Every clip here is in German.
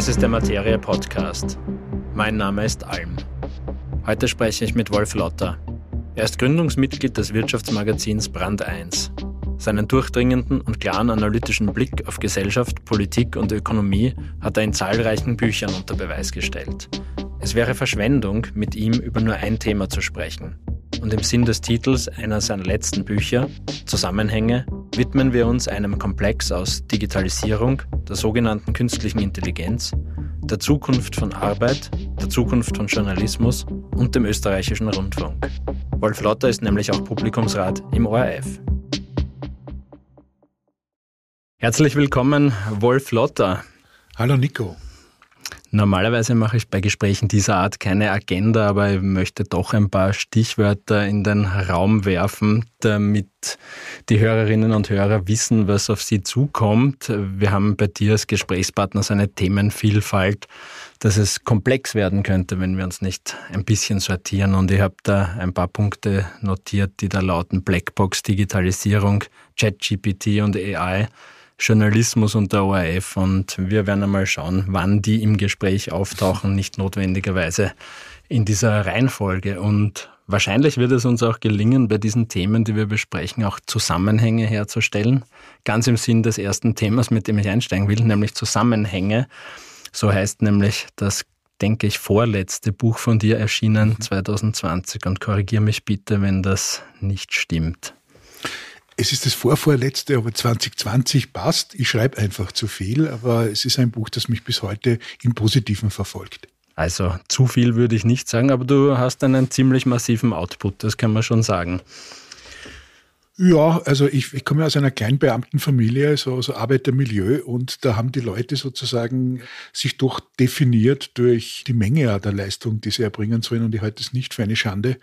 Das ist der Materie Podcast. Mein Name ist Alm. Heute spreche ich mit Wolf Lotter. Er ist Gründungsmitglied des Wirtschaftsmagazins Brand 1. Seinen durchdringenden und klaren analytischen Blick auf Gesellschaft, Politik und Ökonomie hat er in zahlreichen Büchern unter Beweis gestellt. Es wäre Verschwendung, mit ihm über nur ein Thema zu sprechen. Und im Sinn des Titels einer seiner letzten Bücher, Zusammenhänge, widmen wir uns einem Komplex aus Digitalisierung, der sogenannten künstlichen Intelligenz, der Zukunft von Arbeit, der Zukunft von Journalismus und dem österreichischen Rundfunk. Wolf Lotter ist nämlich auch Publikumsrat im ORF. Herzlich willkommen, Wolf Lotter. Hallo Nico. Normalerweise mache ich bei Gesprächen dieser Art keine Agenda, aber ich möchte doch ein paar Stichwörter in den Raum werfen, damit die Hörerinnen und Hörer wissen, was auf sie zukommt. Wir haben bei dir als Gesprächspartner so eine Themenvielfalt, dass es komplex werden könnte, wenn wir uns nicht ein bisschen sortieren. Und ich habe da ein paar Punkte notiert, die da lauten Blackbox, Digitalisierung, ChatGPT und AI. Journalismus und der ORF und wir werden einmal schauen, wann die im Gespräch auftauchen, nicht notwendigerweise in dieser Reihenfolge. Und wahrscheinlich wird es uns auch gelingen, bei diesen Themen, die wir besprechen, auch Zusammenhänge herzustellen. Ganz im Sinn des ersten Themas, mit dem ich einsteigen will, nämlich Zusammenhänge. So heißt nämlich das denke ich, vorletzte Buch von dir erschienen 2020 und korrigiere mich bitte, wenn das nicht stimmt. Es ist das vorvorletzte, aber 2020 passt. Ich schreibe einfach zu viel, aber es ist ein Buch, das mich bis heute im Positiven verfolgt. Also zu viel würde ich nicht sagen, aber du hast einen ziemlich massiven Output, das kann man schon sagen. Ja, also ich, ich komme aus einer Kleinbeamtenfamilie, so, so Arbeitermilieu, und da haben die Leute sozusagen sich doch definiert durch die Menge der Leistung, die sie erbringen sollen, und ich halte es nicht für eine Schande.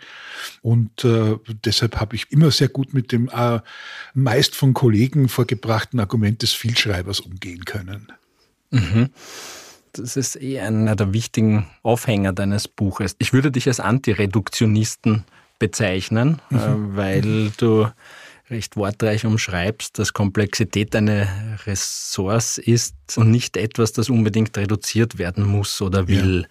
Und äh, deshalb habe ich immer sehr gut mit dem äh, meist von Kollegen vorgebrachten Argument des Vielschreibers umgehen können. Mhm. Das ist eh einer der wichtigen Aufhänger deines Buches. Ich würde dich als Antireduktionisten bezeichnen, mhm. Äh, weil du recht wortreich umschreibst, dass Komplexität eine Ressource ist und nicht etwas, das unbedingt reduziert werden muss oder will. Ja.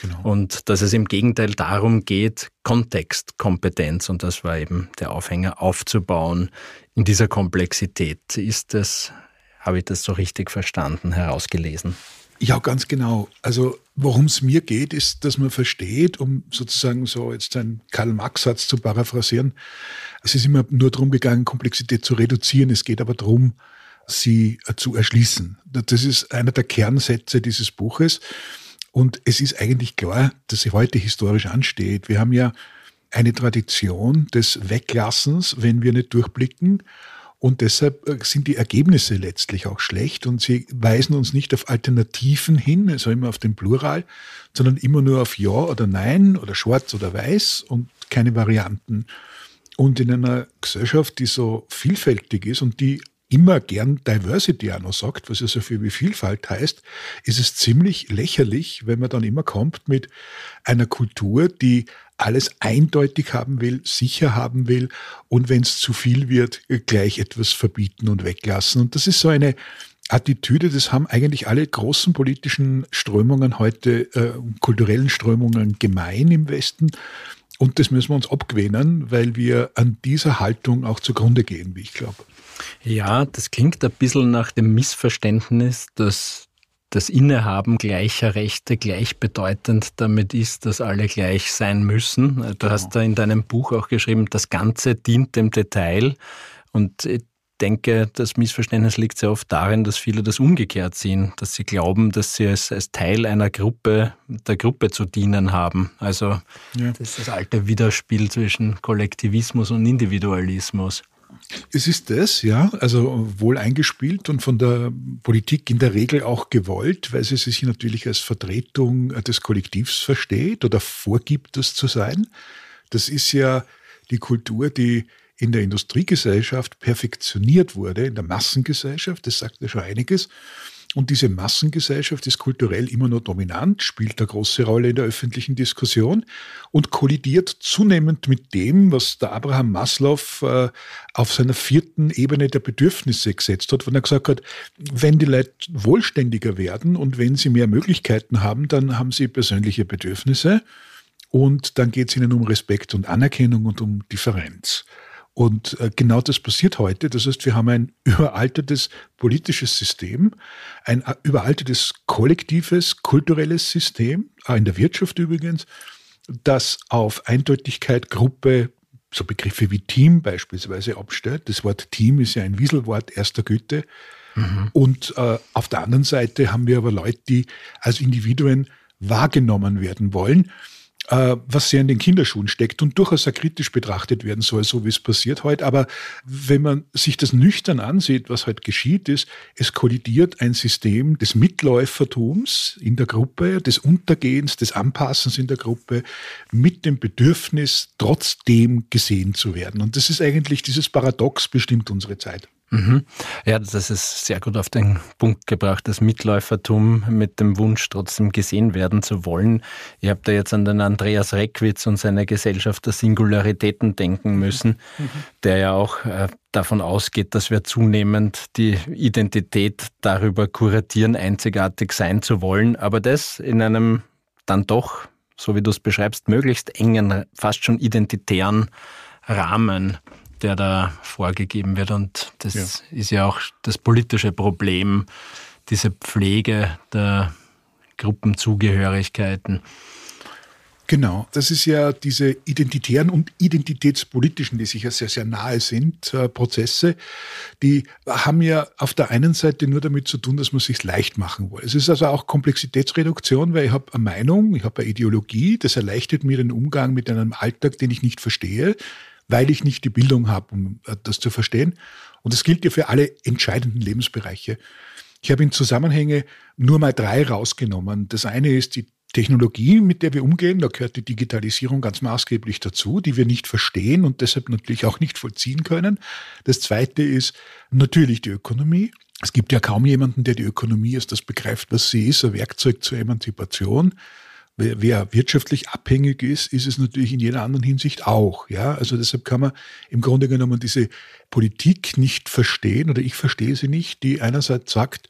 Genau. Und dass es im Gegenteil darum geht, Kontextkompetenz, und das war eben der Aufhänger, aufzubauen in dieser Komplexität. Ist das, habe ich das so richtig verstanden, herausgelesen? Ja, ganz genau. Also worum es mir geht, ist, dass man versteht, um sozusagen so jetzt einen Karl-Marx-Satz zu paraphrasieren, es ist immer nur darum gegangen, Komplexität zu reduzieren. Es geht aber darum, sie zu erschließen. Das ist einer der Kernsätze dieses Buches. Und es ist eigentlich klar, dass sie heute historisch ansteht. Wir haben ja eine Tradition des Weglassens, wenn wir nicht durchblicken. Und deshalb äh, sind die Ergebnisse letztlich auch schlecht und sie weisen uns nicht auf Alternativen hin, also immer auf den Plural, sondern immer nur auf Ja oder Nein oder Schwarz oder Weiß und keine Varianten. Und in einer Gesellschaft, die so vielfältig ist und die immer gern Diversity auch noch sagt, was ja so viel wie Vielfalt heißt, ist es ziemlich lächerlich, wenn man dann immer kommt mit einer Kultur, die alles eindeutig haben will, sicher haben will und wenn es zu viel wird, gleich etwas verbieten und weglassen. Und das ist so eine Attitüde, das haben eigentlich alle großen politischen Strömungen heute, äh, kulturellen Strömungen gemein im Westen. Und das müssen wir uns abgewöhnen, weil wir an dieser Haltung auch zugrunde gehen, wie ich glaube. Ja, das klingt ein bisschen nach dem Missverständnis, dass das Innehaben gleicher Rechte gleichbedeutend damit ist, dass alle gleich sein müssen. Du genau. hast da in deinem Buch auch geschrieben, das Ganze dient dem Detail. Und denke, das Missverständnis liegt sehr oft darin, dass viele das umgekehrt sehen, dass sie glauben, dass sie als, als Teil einer Gruppe, der Gruppe zu dienen haben. Also ja. das ist das alte Widerspiel zwischen Kollektivismus und Individualismus. Es ist das, ja, also wohl eingespielt und von der Politik in der Regel auch gewollt, weil sie sich natürlich als Vertretung des Kollektivs versteht oder vorgibt, das zu sein. Das ist ja die Kultur, die in der Industriegesellschaft perfektioniert wurde, in der Massengesellschaft, das sagt ja schon einiges. Und diese Massengesellschaft ist kulturell immer nur dominant, spielt eine große Rolle in der öffentlichen Diskussion und kollidiert zunehmend mit dem, was der Abraham Maslow äh, auf seiner vierten Ebene der Bedürfnisse gesetzt hat, wenn er gesagt hat, wenn die Leute wohlständiger werden und wenn sie mehr Möglichkeiten haben, dann haben sie persönliche Bedürfnisse und dann geht es ihnen um Respekt und Anerkennung und um Differenz. Und äh, genau das passiert heute. Das heißt, wir haben ein überaltertes politisches System, ein äh, überaltertes kollektives, kulturelles System, auch in der Wirtschaft übrigens, das auf Eindeutigkeit, Gruppe, so Begriffe wie Team beispielsweise abstellt. Das Wort Team ist ja ein Wieselwort erster Güte. Mhm. Und äh, auf der anderen Seite haben wir aber Leute, die als Individuen wahrgenommen werden wollen was sehr in den Kinderschuhen steckt und durchaus sehr kritisch betrachtet werden soll, so wie es passiert heute. Aber wenn man sich das nüchtern ansieht, was heute geschieht, ist, es kollidiert ein System des Mitläufertums in der Gruppe, des Untergehens, des Anpassens in der Gruppe mit dem Bedürfnis, trotzdem gesehen zu werden. Und das ist eigentlich dieses Paradox bestimmt unsere Zeit. Mhm. Ja, das ist sehr gut auf den Punkt gebracht, das Mitläufertum mit dem Wunsch, trotzdem gesehen werden zu wollen. Ihr habt da jetzt an den Andreas Reckwitz und seine Gesellschaft der Singularitäten denken müssen, mhm. der ja auch äh, davon ausgeht, dass wir zunehmend die Identität darüber kuratieren, einzigartig sein zu wollen, aber das in einem dann doch, so wie du es beschreibst, möglichst engen, fast schon identitären Rahmen der da vorgegeben wird. Und das ja. ist ja auch das politische Problem, diese Pflege der Gruppenzugehörigkeiten. Genau, das ist ja diese identitären und identitätspolitischen, die sich ja sehr, sehr nahe sind, äh, Prozesse, die haben ja auf der einen Seite nur damit zu tun, dass man es sich leicht machen will. Es ist also auch Komplexitätsreduktion, weil ich habe eine Meinung, ich habe eine Ideologie, das erleichtert mir den Umgang mit einem Alltag, den ich nicht verstehe weil ich nicht die Bildung habe, um äh, das zu verstehen. Und das gilt ja für alle entscheidenden Lebensbereiche. Ich habe in Zusammenhänge nur mal drei rausgenommen. Das eine ist die Technologie, mit der wir umgehen. Da gehört die Digitalisierung ganz maßgeblich dazu, die wir nicht verstehen und deshalb natürlich auch nicht vollziehen können. Das zweite ist natürlich die Ökonomie. Es gibt ja kaum jemanden, der die Ökonomie als das begreift, was sie ist, ein Werkzeug zur Emanzipation wer wirtschaftlich abhängig ist, ist es natürlich in jeder anderen Hinsicht auch. Ja, also deshalb kann man im Grunde genommen diese Politik nicht verstehen oder ich verstehe sie nicht, die einerseits sagt,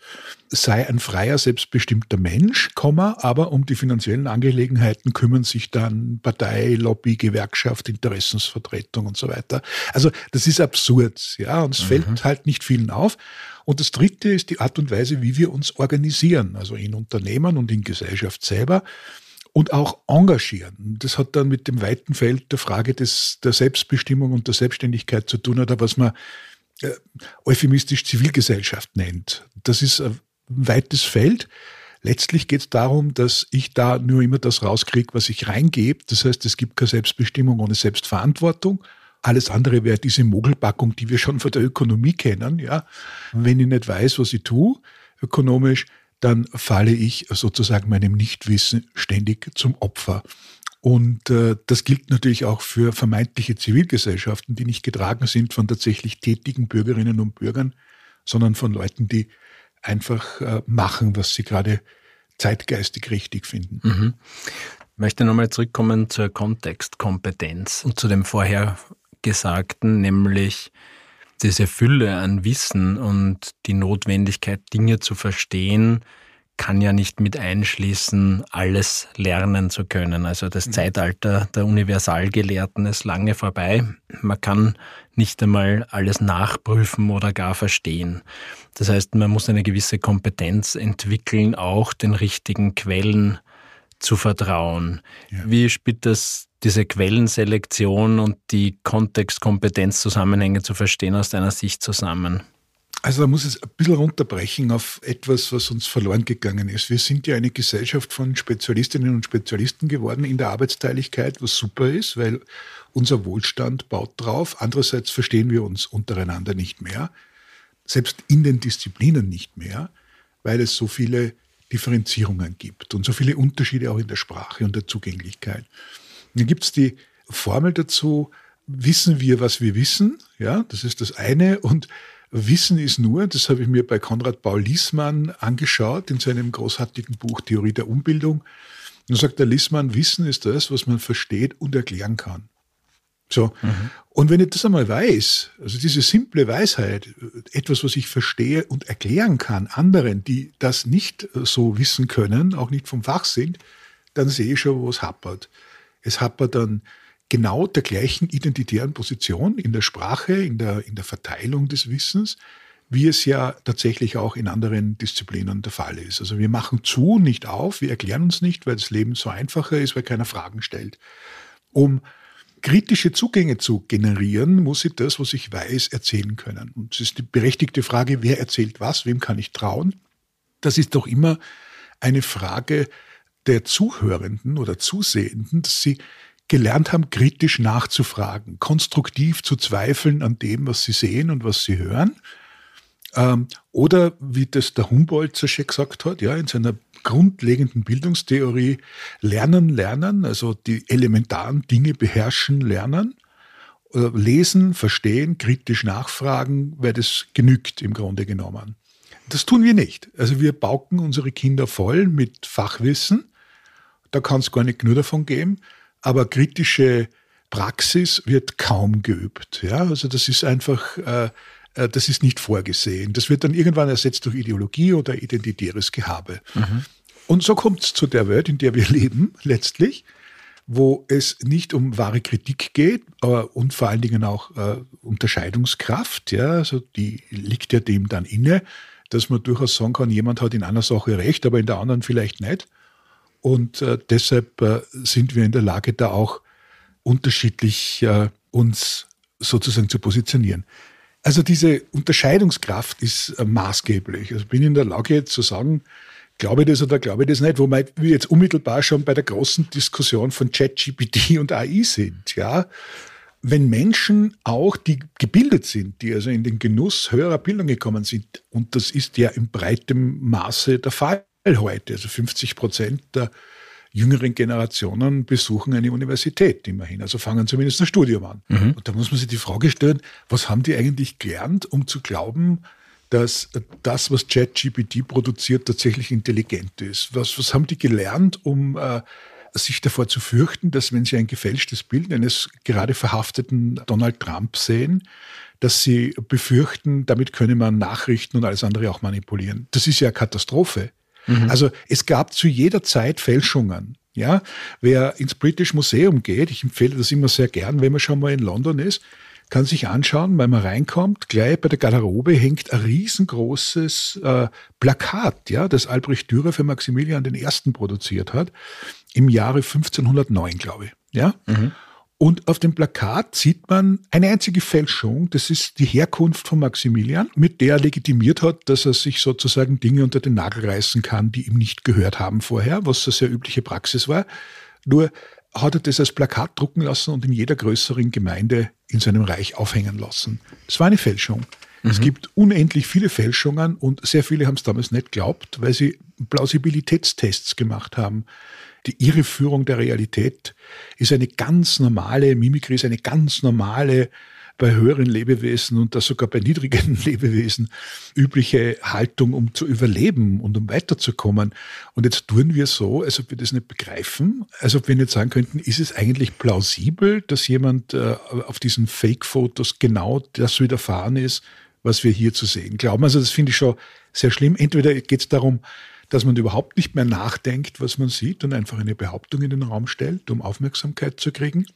sei ein freier, selbstbestimmter Mensch, aber um die finanziellen Angelegenheiten kümmern sich dann Partei, Lobby, Gewerkschaft, Interessensvertretung und so weiter. Also das ist absurd, ja, und es mhm. fällt halt nicht vielen auf. Und das Dritte ist die Art und Weise, wie wir uns organisieren, also in Unternehmen und in Gesellschaft selber und auch engagieren. Das hat dann mit dem weiten Feld der Frage des, der Selbstbestimmung und der Selbstständigkeit zu tun, oder was man äh, euphemistisch Zivilgesellschaft nennt. Das ist ein weites Feld. Letztlich geht es darum, dass ich da nur immer das rauskriege, was ich reingebe. Das heißt, es gibt keine Selbstbestimmung ohne Selbstverantwortung. Alles andere wäre diese Mogelpackung, die wir schon von der Ökonomie kennen. Ja, wenn ich nicht weiß, was ich tue, ökonomisch, dann falle ich sozusagen meinem Nichtwissen ständig zum Opfer. Und äh, das gilt natürlich auch für vermeintliche Zivilgesellschaften, die nicht getragen sind von tatsächlich tätigen Bürgerinnen und Bürgern, sondern von Leuten, die einfach äh, machen, was sie gerade zeitgeistig richtig finden. Mhm. Ich möchte nochmal zurückkommen zur Kontextkompetenz und zu dem vorher Gesagten, nämlich diese Fülle an Wissen und die Notwendigkeit, Dinge zu verstehen, kann ja nicht mit einschließen, alles lernen zu können. Also das mhm. Zeitalter der Universalgelehrten ist lange vorbei. Man kann nicht einmal alles nachprüfen oder gar verstehen. Das heißt, man muss eine gewisse Kompetenz entwickeln, auch den richtigen Quellen zu vertrauen. Ja. Wie spielt das diese Quellenselektion und die Kontextkompetenzzusammenhänge zu verstehen aus deiner Sicht zusammen? Also da muss es ein bisschen runterbrechen auf etwas, was uns verloren gegangen ist. Wir sind ja eine Gesellschaft von Spezialistinnen und Spezialisten geworden in der Arbeitsteiligkeit, was super ist, weil unser Wohlstand baut drauf. Andererseits verstehen wir uns untereinander nicht mehr, selbst in den Disziplinen nicht mehr, weil es so viele Differenzierungen gibt und so viele Unterschiede auch in der Sprache und der Zugänglichkeit. Dann gibt es die Formel dazu, wissen wir, was wir wissen, ja, das ist das eine, und Wissen ist nur, das habe ich mir bei Konrad Paul Liesmann angeschaut in seinem großartigen Buch Theorie der Umbildung. Und sagt der Liesmann, Wissen ist das, was man versteht und erklären kann. So. Mhm. Und wenn ich das einmal weiß, also diese simple Weisheit, etwas, was ich verstehe und erklären kann, anderen, die das nicht so wissen können, auch nicht vom Fach sind, dann sehe ich schon, wo es happert. Es happert dann genau der gleichen identitären Position in der Sprache, in der, in der Verteilung des Wissens, wie es ja tatsächlich auch in anderen Disziplinen der Fall ist. Also wir machen zu, nicht auf, wir erklären uns nicht, weil das Leben so einfacher ist, weil keiner Fragen stellt. Um kritische Zugänge zu generieren, muss ich das, was ich weiß, erzählen können. Und es ist die berechtigte Frage, wer erzählt was, wem kann ich trauen? Das ist doch immer eine Frage der Zuhörenden oder Zusehenden, dass sie gelernt haben, kritisch nachzufragen, konstruktiv zu zweifeln an dem, was sie sehen und was sie hören. Ähm, oder wie das der Humboldt so gesagt hat, ja, in seiner grundlegenden Bildungstheorie, lernen, lernen, also die elementaren Dinge beherrschen, lernen, lesen, verstehen, kritisch nachfragen, weil das genügt im Grunde genommen. Das tun wir nicht. Also wir bauken unsere Kinder voll mit Fachwissen. Da kann es gar nicht nur davon geben aber kritische Praxis wird kaum geübt. Ja, also das ist einfach, äh, äh, das ist nicht vorgesehen. Das wird dann irgendwann ersetzt durch Ideologie oder identitäres Gehabe. Mhm. Und so kommt es zu der Welt, in der wir leben, letztlich, wo es nicht um wahre Kritik geht aber, und vor allen Dingen auch äh, Unterscheidungskraft. Ja, also die liegt ja dem dann inne, dass man durchaus sagen kann, jemand hat in einer Sache recht, aber in der anderen vielleicht nicht. Und äh, deshalb äh, sind wir in der Lage, da auch unterschiedlich äh, uns sozusagen zu positionieren. Also diese Unterscheidungskraft ist äh, maßgeblich. Also bin ich in der Lage zu sagen, glaube ich das oder glaube ich das nicht, wobei wir jetzt unmittelbar schon bei der großen Diskussion von ChatGPT und AI sind. Ja, wenn Menschen auch, die gebildet sind, die also in den Genuss höherer Bildung gekommen sind, und das ist ja in breitem Maße der Fall, heute. Also 50 Prozent der jüngeren Generationen besuchen eine Universität immerhin, also fangen zumindest ein Studium an. Mhm. Und da muss man sich die Frage stellen, was haben die eigentlich gelernt, um zu glauben, dass das, was ChatGPT produziert, tatsächlich intelligent ist? Was, was haben die gelernt, um äh, sich davor zu fürchten, dass wenn sie ein gefälschtes Bild eines gerade verhafteten Donald Trump sehen, dass sie befürchten, damit könne man Nachrichten und alles andere auch manipulieren. Das ist ja eine Katastrophe. Mhm. Also es gab zu jeder Zeit Fälschungen. Ja, wer ins British Museum geht, ich empfehle das immer sehr gern, wenn man schon mal in London ist, kann sich anschauen, wenn man reinkommt, gleich bei der Garderobe hängt ein riesengroßes äh, Plakat, ja, das Albrecht Dürer für Maximilian I. produziert hat, im Jahre 1509, glaube ich. Ja? Mhm. Und auf dem Plakat sieht man eine einzige Fälschung, das ist die Herkunft von Maximilian, mit der er legitimiert hat, dass er sich sozusagen Dinge unter den Nagel reißen kann, die ihm nicht gehört haben vorher, was eine sehr übliche Praxis war. Nur hat er das als Plakat drucken lassen und in jeder größeren Gemeinde in seinem Reich aufhängen lassen. Das war eine Fälschung. Mhm. Es gibt unendlich viele Fälschungen und sehr viele haben es damals nicht geglaubt, weil sie Plausibilitätstests gemacht haben. Die Irreführung der Realität ist eine ganz normale, Mimikry ist eine ganz normale bei höheren Lebewesen und das sogar bei niedrigen Lebewesen übliche Haltung, um zu überleben und um weiterzukommen. Und jetzt tun wir so, als ob wir das nicht begreifen, als ob wir nicht sagen könnten, ist es eigentlich plausibel, dass jemand äh, auf diesen Fake-Fotos genau das widerfahren ist, was wir hier zu sehen glauben. Also das finde ich schon sehr schlimm. Entweder geht es darum, dass man überhaupt nicht mehr nachdenkt, was man sieht und einfach eine Behauptung in den Raum stellt, um Aufmerksamkeit zu kriegen.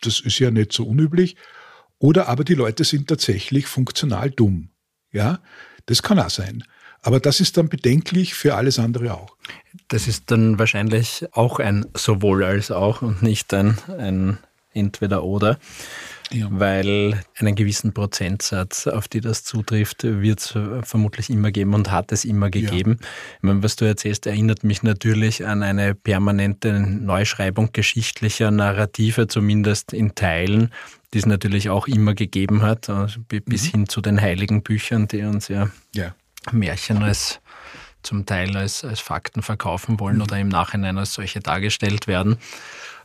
Das ist ja nicht so unüblich. Oder aber die Leute sind tatsächlich funktional dumm. Ja, das kann auch sein. Aber das ist dann bedenklich für alles andere auch. Das ist dann wahrscheinlich auch ein sowohl als auch und nicht ein, ein entweder oder ja. weil einen gewissen Prozentsatz, auf die das zutrifft, wird es vermutlich immer geben und hat es immer gegeben. Ja. Ich meine, was du erzählst, erinnert mich natürlich an eine permanente Neuschreibung geschichtlicher Narrative, zumindest in Teilen, die es natürlich auch immer gegeben hat, also bis mhm. hin zu den heiligen Büchern, die uns ja, ja. Märchen als zum Teil als, als Fakten verkaufen wollen mhm. oder im Nachhinein als solche dargestellt werden.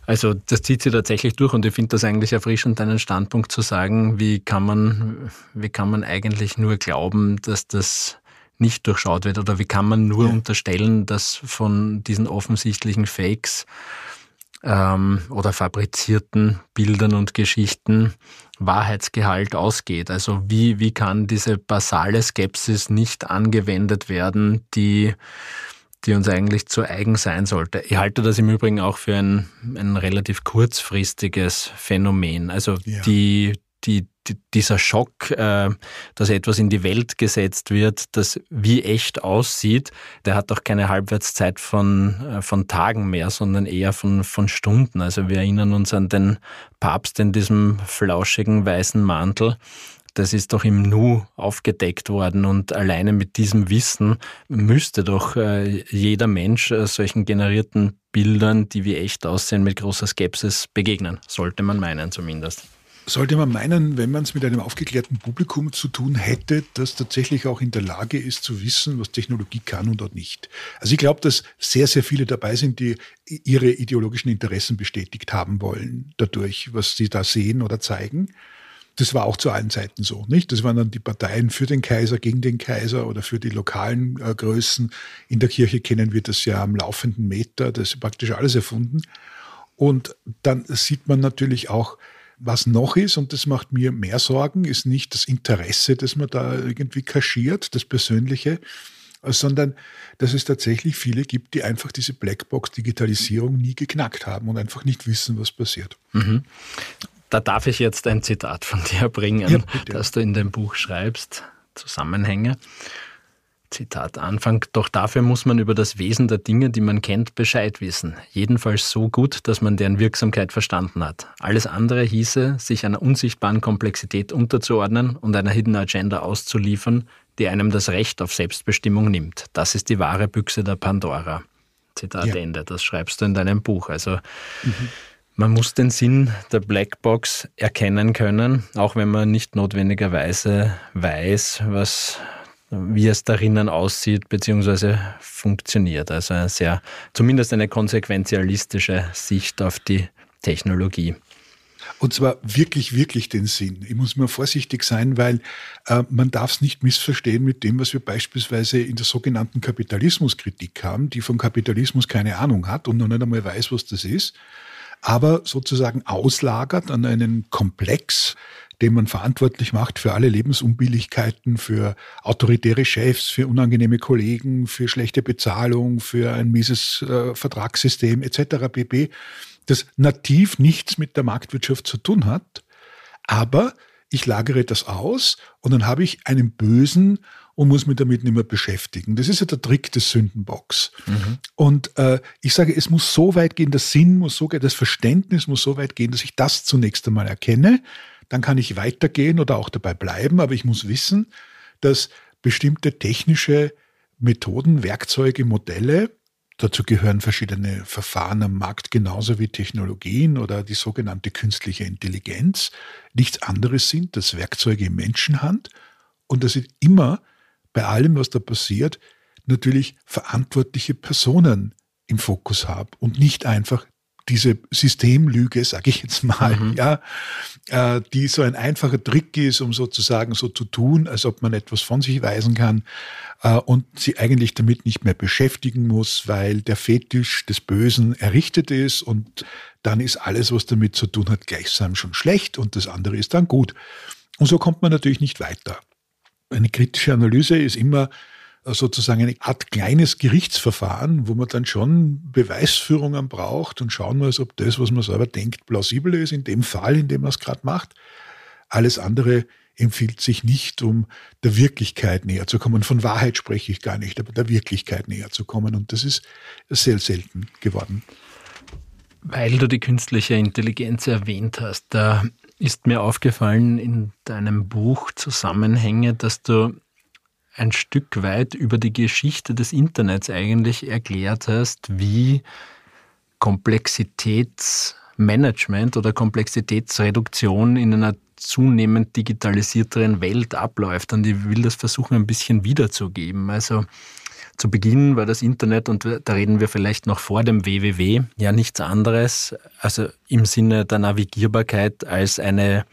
Also das zieht sich tatsächlich durch und ich finde das eigentlich erfrischend, deinen Standpunkt zu sagen, wie kann man, wie kann man eigentlich nur glauben, dass das nicht durchschaut wird oder wie kann man nur ja. unterstellen, dass von diesen offensichtlichen Fakes ähm, oder fabrizierten Bildern und Geschichten Wahrheitsgehalt ausgeht. Also wie, wie kann diese basale Skepsis nicht angewendet werden, die die uns eigentlich zu eigen sein sollte. Ich halte das im Übrigen auch für ein, ein relativ kurzfristiges Phänomen. Also ja. die, die, die, dieser Schock, äh, dass etwas in die Welt gesetzt wird, das wie echt aussieht, der hat doch keine Halbwertszeit von, äh, von Tagen mehr, sondern eher von, von Stunden. Also wir erinnern uns an den Papst in diesem flauschigen weißen Mantel, das ist doch im Nu aufgedeckt worden und alleine mit diesem Wissen müsste doch äh, jeder Mensch äh, solchen generierten Bildern, die wie echt aussehen, mit großer Skepsis begegnen. Sollte man meinen zumindest. Sollte man meinen, wenn man es mit einem aufgeklärten Publikum zu tun hätte, das tatsächlich auch in der Lage ist zu wissen, was Technologie kann und auch nicht. Also ich glaube, dass sehr, sehr viele dabei sind, die ihre ideologischen Interessen bestätigt haben wollen, dadurch, was sie da sehen oder zeigen. Das war auch zu allen Zeiten so, nicht? Das waren dann die Parteien für den Kaiser, gegen den Kaiser oder für die lokalen äh, Größen. In der Kirche kennen wir das ja am laufenden Meter, das ist praktisch alles erfunden. Und dann sieht man natürlich auch, was noch ist, und das macht mir mehr Sorgen, ist nicht das Interesse, das man da irgendwie kaschiert, das Persönliche, sondern dass es tatsächlich viele gibt, die einfach diese Blackbox-Digitalisierung nie geknackt haben und einfach nicht wissen, was passiert. Mhm. Da darf ich jetzt ein Zitat von dir bringen, ja, das du in dem Buch schreibst, Zusammenhänge. Zitat Anfang, doch dafür muss man über das Wesen der Dinge, die man kennt, Bescheid wissen. Jedenfalls so gut, dass man deren Wirksamkeit verstanden hat. Alles andere hieße, sich einer unsichtbaren Komplexität unterzuordnen und einer Hidden Agenda auszuliefern, die einem das Recht auf Selbstbestimmung nimmt. Das ist die wahre Büchse der Pandora. Zitat ja. Ende. Das schreibst du in deinem Buch. Also mhm. Man muss den Sinn der Blackbox erkennen können, auch wenn man nicht notwendigerweise weiß, was, wie es darinnen aussieht bzw. funktioniert. Also eine sehr, zumindest eine konsequenzialistische Sicht auf die Technologie. Und zwar wirklich, wirklich den Sinn. Ich muss mal vorsichtig sein, weil äh, man darf es nicht missverstehen mit dem, was wir beispielsweise in der sogenannten Kapitalismuskritik haben, die vom Kapitalismus keine Ahnung hat und noch nicht einmal weiß, was das ist aber sozusagen auslagert an einen Komplex, den man verantwortlich macht für alle Lebensunbilligkeiten, für autoritäre Chefs, für unangenehme Kollegen, für schlechte Bezahlung, für ein mieses äh, Vertragssystem etc. pp, das nativ nichts mit der Marktwirtschaft zu tun hat, aber ich lagere das aus und dann habe ich einen bösen und muss mich damit nicht mehr beschäftigen. Das ist ja der Trick des Sündenbocks. Mhm. Und äh, ich sage, es muss so weit gehen, der Sinn muss so gehen, das Verständnis muss so weit gehen, dass ich das zunächst einmal erkenne. Dann kann ich weitergehen oder auch dabei bleiben, aber ich muss wissen, dass bestimmte technische Methoden, Werkzeuge, Modelle, dazu gehören verschiedene Verfahren am Markt genauso wie Technologien oder die sogenannte künstliche Intelligenz, nichts anderes sind als Werkzeuge in Menschenhand. Und dass sie immer bei allem, was da passiert, natürlich verantwortliche Personen im Fokus habe und nicht einfach diese Systemlüge, sage ich jetzt mal, mhm. ja, äh, die so ein einfacher Trick ist, um sozusagen so zu tun, als ob man etwas von sich weisen kann äh, und sie eigentlich damit nicht mehr beschäftigen muss, weil der Fetisch des Bösen errichtet ist und dann ist alles, was damit zu tun hat, gleichsam schon schlecht und das andere ist dann gut. Und so kommt man natürlich nicht weiter. Eine kritische Analyse ist immer sozusagen eine Art kleines Gerichtsverfahren, wo man dann schon Beweisführungen braucht und schauen muss, ob das, was man selber denkt, plausibel ist, in dem Fall, in dem man es gerade macht. Alles andere empfiehlt sich nicht, um der Wirklichkeit näher zu kommen. Von Wahrheit spreche ich gar nicht, aber der Wirklichkeit näher zu kommen. Und das ist sehr selten geworden. Weil du die künstliche Intelligenz erwähnt hast, da ist mir aufgefallen in deinem Buch Zusammenhänge, dass du ein Stück weit über die Geschichte des Internets eigentlich erklärt hast, wie Komplexitätsmanagement oder Komplexitätsreduktion in einer zunehmend digitalisierteren Welt abläuft. Und ich will das versuchen, ein bisschen wiederzugeben. Also Zu Beginn war das Internet, und da reden wir vielleicht noch vor dem WWW, ja nichts anderes, also im Sinne der Navigierbarkeit als eine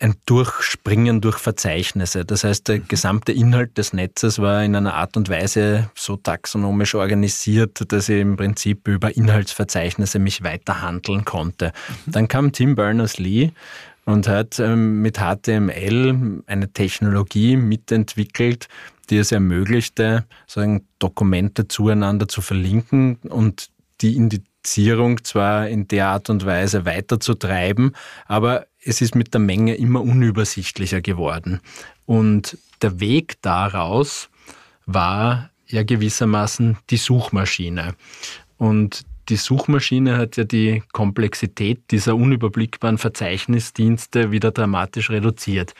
ein Durchspringen durch Verzeichnisse. Das heißt, der gesamte Inhalt des Netzes war in einer Art und Weise so taxonomisch organisiert, dass ich im Prinzip über Inhaltsverzeichnisse mich weiterhandeln konnte. Dann kam Tim Berners-Lee und hat ähm, mit HTML eine Technologie mitentwickelt, die es ermöglichte, sagen, Dokumente zueinander zu verlinken und die Indizierung zwar in der Art und Weise weiterzutreiben, aber es ist mit der Menge immer unübersichtlicher geworden. Und der Weg daraus war ja gewissermaßen die Suchmaschine. Und die Suchmaschine hat ja die Komplexität dieser unüberblickbaren Verzeichnisdienste wieder dramatisch reduziert.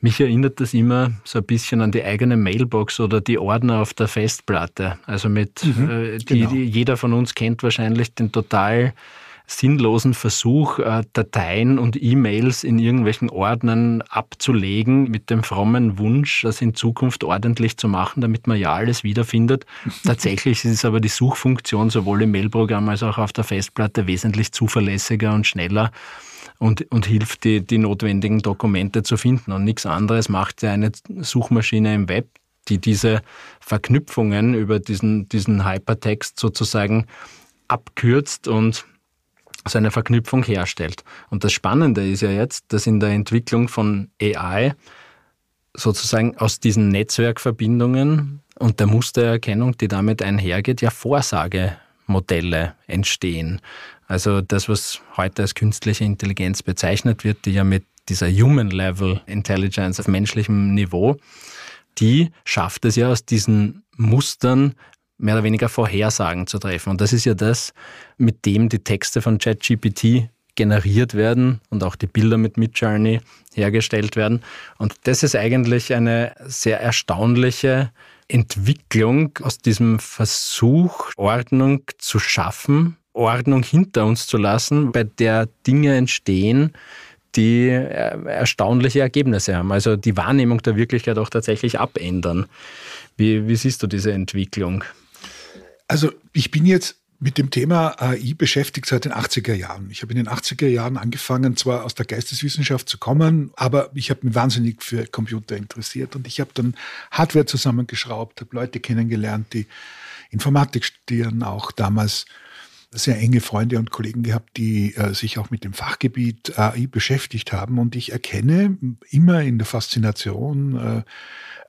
Mich erinnert das immer so ein bisschen an die eigene Mailbox oder die Ordner auf der Festplatte. Also mit, mhm, äh, die, genau. die, jeder von uns kennt wahrscheinlich den total sinnlosen Versuch, äh, Dateien und E-Mails in irgendwelchen Ordnern abzulegen, mit dem frommen Wunsch, das in Zukunft ordentlich zu machen, damit man ja alles wiederfindet. Tatsächlich ist aber die Suchfunktion sowohl im Mailprogramm als auch auf der Festplatte wesentlich zuverlässiger und schneller und, und hilft, die, die notwendigen Dokumente zu finden. Und nichts anderes macht ja eine Suchmaschine im Web, die diese Verknüpfungen über diesen, diesen Hypertext sozusagen abkürzt und so eine Verknüpfung herstellt. Und das Spannende ist ja jetzt, dass in der Entwicklung von AI sozusagen aus diesen Netzwerkverbindungen und der Mustererkennung, die damit einhergeht, ja Vorsagemodelle entstehen. Also das, was heute als künstliche Intelligenz bezeichnet wird, die ja mit dieser Human Level Intelligence auf menschlichem Niveau, die schafft es ja aus diesen Mustern mehr oder weniger Vorhersagen zu treffen. Und das ist ja das, mit dem die Texte von ChatGPT generiert werden und auch die Bilder mit Midjourney hergestellt werden. Und das ist eigentlich eine sehr erstaunliche Entwicklung aus diesem Versuch, Ordnung zu schaffen, Ordnung hinter uns zu lassen, bei der Dinge entstehen, die äh, erstaunliche Ergebnisse haben. Also die Wahrnehmung der Wirklichkeit auch tatsächlich abändern. Wie, wie siehst du diese Entwicklung? Also ich bin jetzt mit dem Thema AI beschäftigt seit den 80er Jahren. Ich habe in den 80er Jahren angefangen, zwar aus der Geisteswissenschaft zu kommen, aber ich habe mich wahnsinnig für Computer interessiert und ich habe dann Hardware zusammengeschraubt, habe Leute kennengelernt, die Informatik studieren, auch damals sehr enge Freunde und Kollegen gehabt, die äh, sich auch mit dem Fachgebiet AI beschäftigt haben. Und ich erkenne immer in der Faszination äh,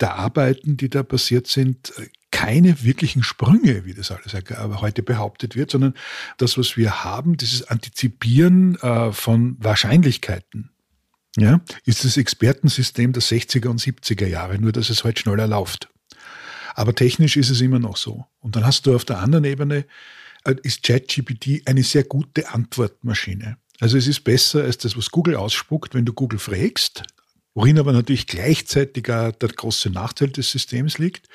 der Arbeiten, die da passiert sind, keine wirklichen Sprünge, wie das alles heute behauptet wird, sondern das, was wir haben, dieses Antizipieren äh, von Wahrscheinlichkeiten. Ja, ist das Expertensystem der 60er und 70er Jahre, nur dass es heute schneller läuft. Aber technisch ist es immer noch so. Und dann hast du auf der anderen Ebene, äh, ist ChatGPT eine sehr gute Antwortmaschine. Also es ist besser als das, was Google ausspuckt, wenn du Google fragst, worin aber natürlich gleichzeitig der große Nachteil des Systems liegt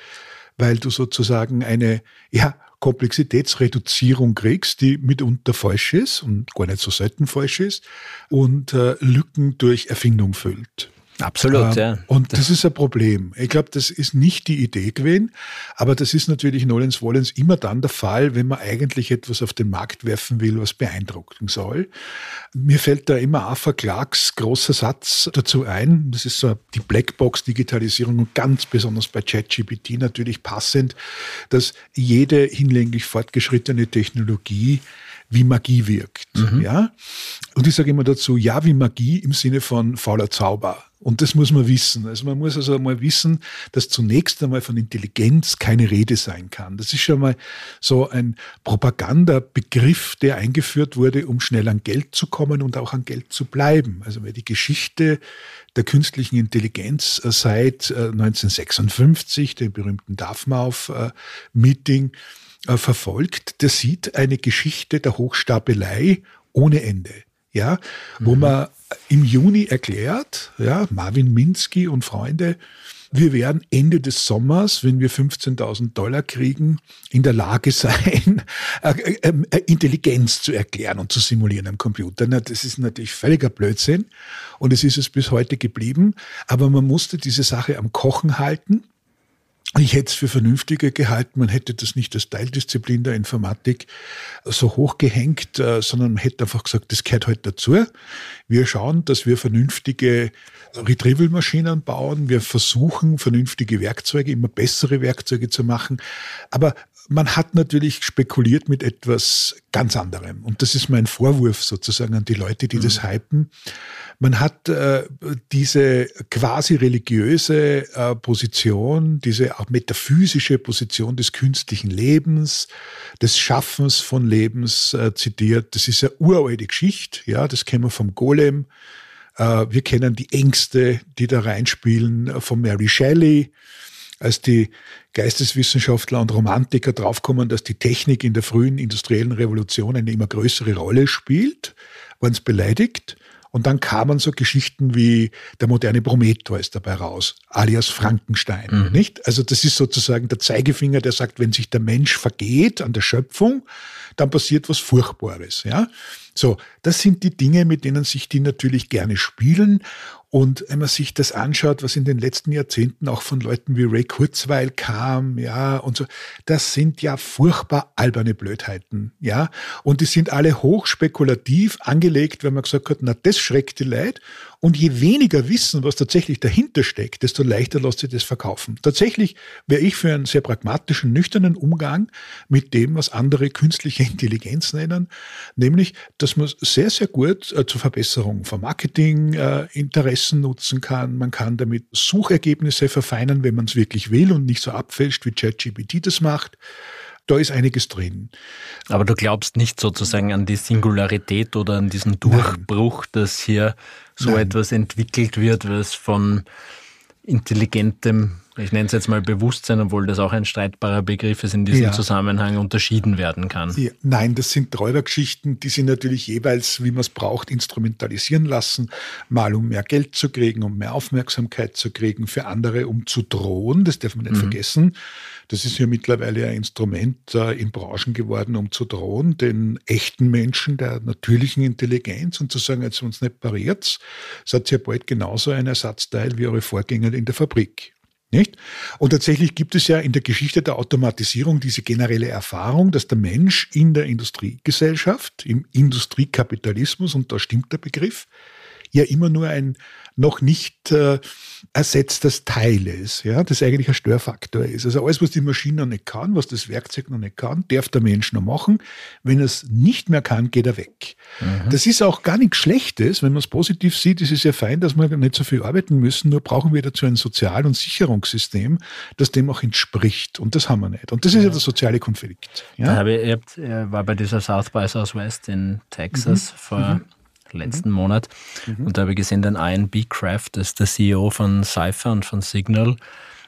weil du sozusagen eine ja, Komplexitätsreduzierung kriegst, die mitunter falsch ist und gar nicht so selten falsch ist und äh, Lücken durch Erfindung füllt. Absolut, ähm, ja. Und das ist ein Problem. Ich glaube, das ist nicht die Idee gewesen, aber das ist natürlich Nolens Wollens immer dann der Fall, wenn man eigentlich etwas auf den Markt werfen will, was beeindrucken soll. Mir fällt da immer Arthur Clarks großer Satz dazu ein. Das ist so die Blackbox-Digitalisierung und ganz besonders bei ChatGPT natürlich passend, dass jede hinlänglich fortgeschrittene Technologie wie Magie wirkt. Mhm. Ja? Und ich sage immer dazu, ja, wie Magie im Sinne von fauler Zauber. Und das muss man wissen. Also man muss also einmal wissen, dass zunächst einmal von Intelligenz keine Rede sein kann. Das ist schon mal so ein Propagandabegriff, der eingeführt wurde, um schnell an Geld zu kommen und auch an Geld zu bleiben. Also weil die Geschichte der künstlichen Intelligenz äh, seit 1956, äh, dem berühmten Dartmouth-Meeting, äh, verfolgt, der sieht eine Geschichte der Hochstapelei ohne Ende ja, wo mhm. man im Juni erklärt, ja, Marvin Minsky und Freunde, wir werden Ende des Sommers, wenn wir 15.000 Dollar kriegen, in der Lage sein, äh, äh, Intelligenz zu erklären und zu simulieren am Computer. das ist natürlich völliger Blödsinn und es ist es bis heute geblieben. Aber man musste diese Sache am Kochen halten Ich hätte es für vernünftiger gehalten, man hätte das nicht als Teildisziplin der Informatik so hochgehängt, äh, sondern man hätte einfach gesagt, das gehört halt dazu. Wir schauen, dass wir vernünftige Retrieval-Maschinen bauen. Wir versuchen, vernünftige Werkzeuge, immer bessere Werkzeuge zu machen. Aber man hat natürlich spekuliert mit etwas ganz anderem. Und das ist mein Vorwurf sozusagen an die Leute, die mhm. das hypen. Man hat äh, diese quasi religiöse äh, Position, diese auch metaphysische Position des künstlichen Lebens, des Schaffens von Lebens äh, zitiert. Das ist ja uralte Geschichte, ja, das kennen wir vom Golem. Äh, wir kennen die Ängste, die da reinspielen, äh, von Mary Shelley als die Geisteswissenschaftler und Romantiker draufkommen, dass die Technik in der frühen industriellen Revolution eine immer größere Rolle spielt, waren es beleidigt. Und dann kamen so Geschichten wie der moderne Prometheus dabei raus, alias Frankenstein, mhm. nicht? Also das ist sozusagen der Zeigefinger, der sagt, wenn sich der Mensch vergeht an der Schöpfung, dann passiert was Furchtbares, ja? So, das sind die Dinge, mit denen sich die natürlich gerne spielen. Und wenn man sich das anschaut, was in den letzten Jahrzehnten auch von Leuten wie Ray Kurzweil kam, ja, und so, das sind ja furchtbar alberne Blödheiten, ja. Und die sind alle hochspekulativ angelegt, wenn man gesagt hat, na, das schreckt die Leid. Und je weniger wissen, was tatsächlich dahinter steckt, desto leichter lässt sich das verkaufen. Tatsächlich wäre ich für einen sehr pragmatischen, nüchternen Umgang mit dem, was andere künstliche Intelligenz nennen, nämlich, dass man sehr, sehr gut äh, zur Verbesserung von Marketinginteressen äh, nutzen kann. Man kann damit Suchergebnisse verfeinern, wenn man es wirklich will und nicht so abfälscht, wie ChatGPT das macht da ist einiges drin. Aber du glaubst nicht sozusagen an die Singularität oder an diesen Durchbruch, Nein. dass hier so Nein. etwas entwickelt wird, was von intelligentem, ich nenne es jetzt mal Bewusstsein, obwohl das auch ein streitbarer Begriff ist, in diesem ja. Zusammenhang unterschieden werden kann. Ja. Nein, das sind Räubergeschichten, die sie natürlich jeweils, wie man es braucht, instrumentalisieren lassen. Mal um mehr Geld zu kriegen, um mehr Aufmerksamkeit zu kriegen, für andere um zu drohen, das darf man nicht mhm. vergessen. Das ist ja mittlerweile ein Instrument äh, in Branchen geworden, um zu drohen, den echten Menschen der natürlichen Intelligenz und zu sagen, jetzt uns nicht pariert, seid ihr bald genauso ein Ersatzteil wie eure Vorgänger in der Fabrik. Nicht? Und tatsächlich gibt es ja in der Geschichte der Automatisierung diese generelle Erfahrung, dass der Mensch in der Industriegesellschaft, im Industriekapitalismus, und da stimmt der Begriff, ja immer nur ein noch nicht äh, ersetztes Teil ist, ja, das eigentlich ein Störfaktor ist. Also alles, was die Maschine noch nicht kann, was das Werkzeug noch nicht kann, darf der Mensch noch machen. Wenn er es nicht mehr kann, geht er weg. Mhm. Das ist auch gar nichts Schlechtes, wenn man es positiv sieht, ist es ja fein, dass wir nicht so viel arbeiten müssen, nur brauchen wir dazu ein Sozial- und Sicherungssystem, das dem auch entspricht. Und das haben wir nicht. Und das ist ja, ja der soziale Konflikt. Ja? Da habe ich, ich war bei dieser South by Southwest in Texas mhm. vor mhm letzten mhm. Monat. Mhm. Und da habe ich gesehen, den Ian B. Kraft, das ist der CEO von Cypher und von Signal.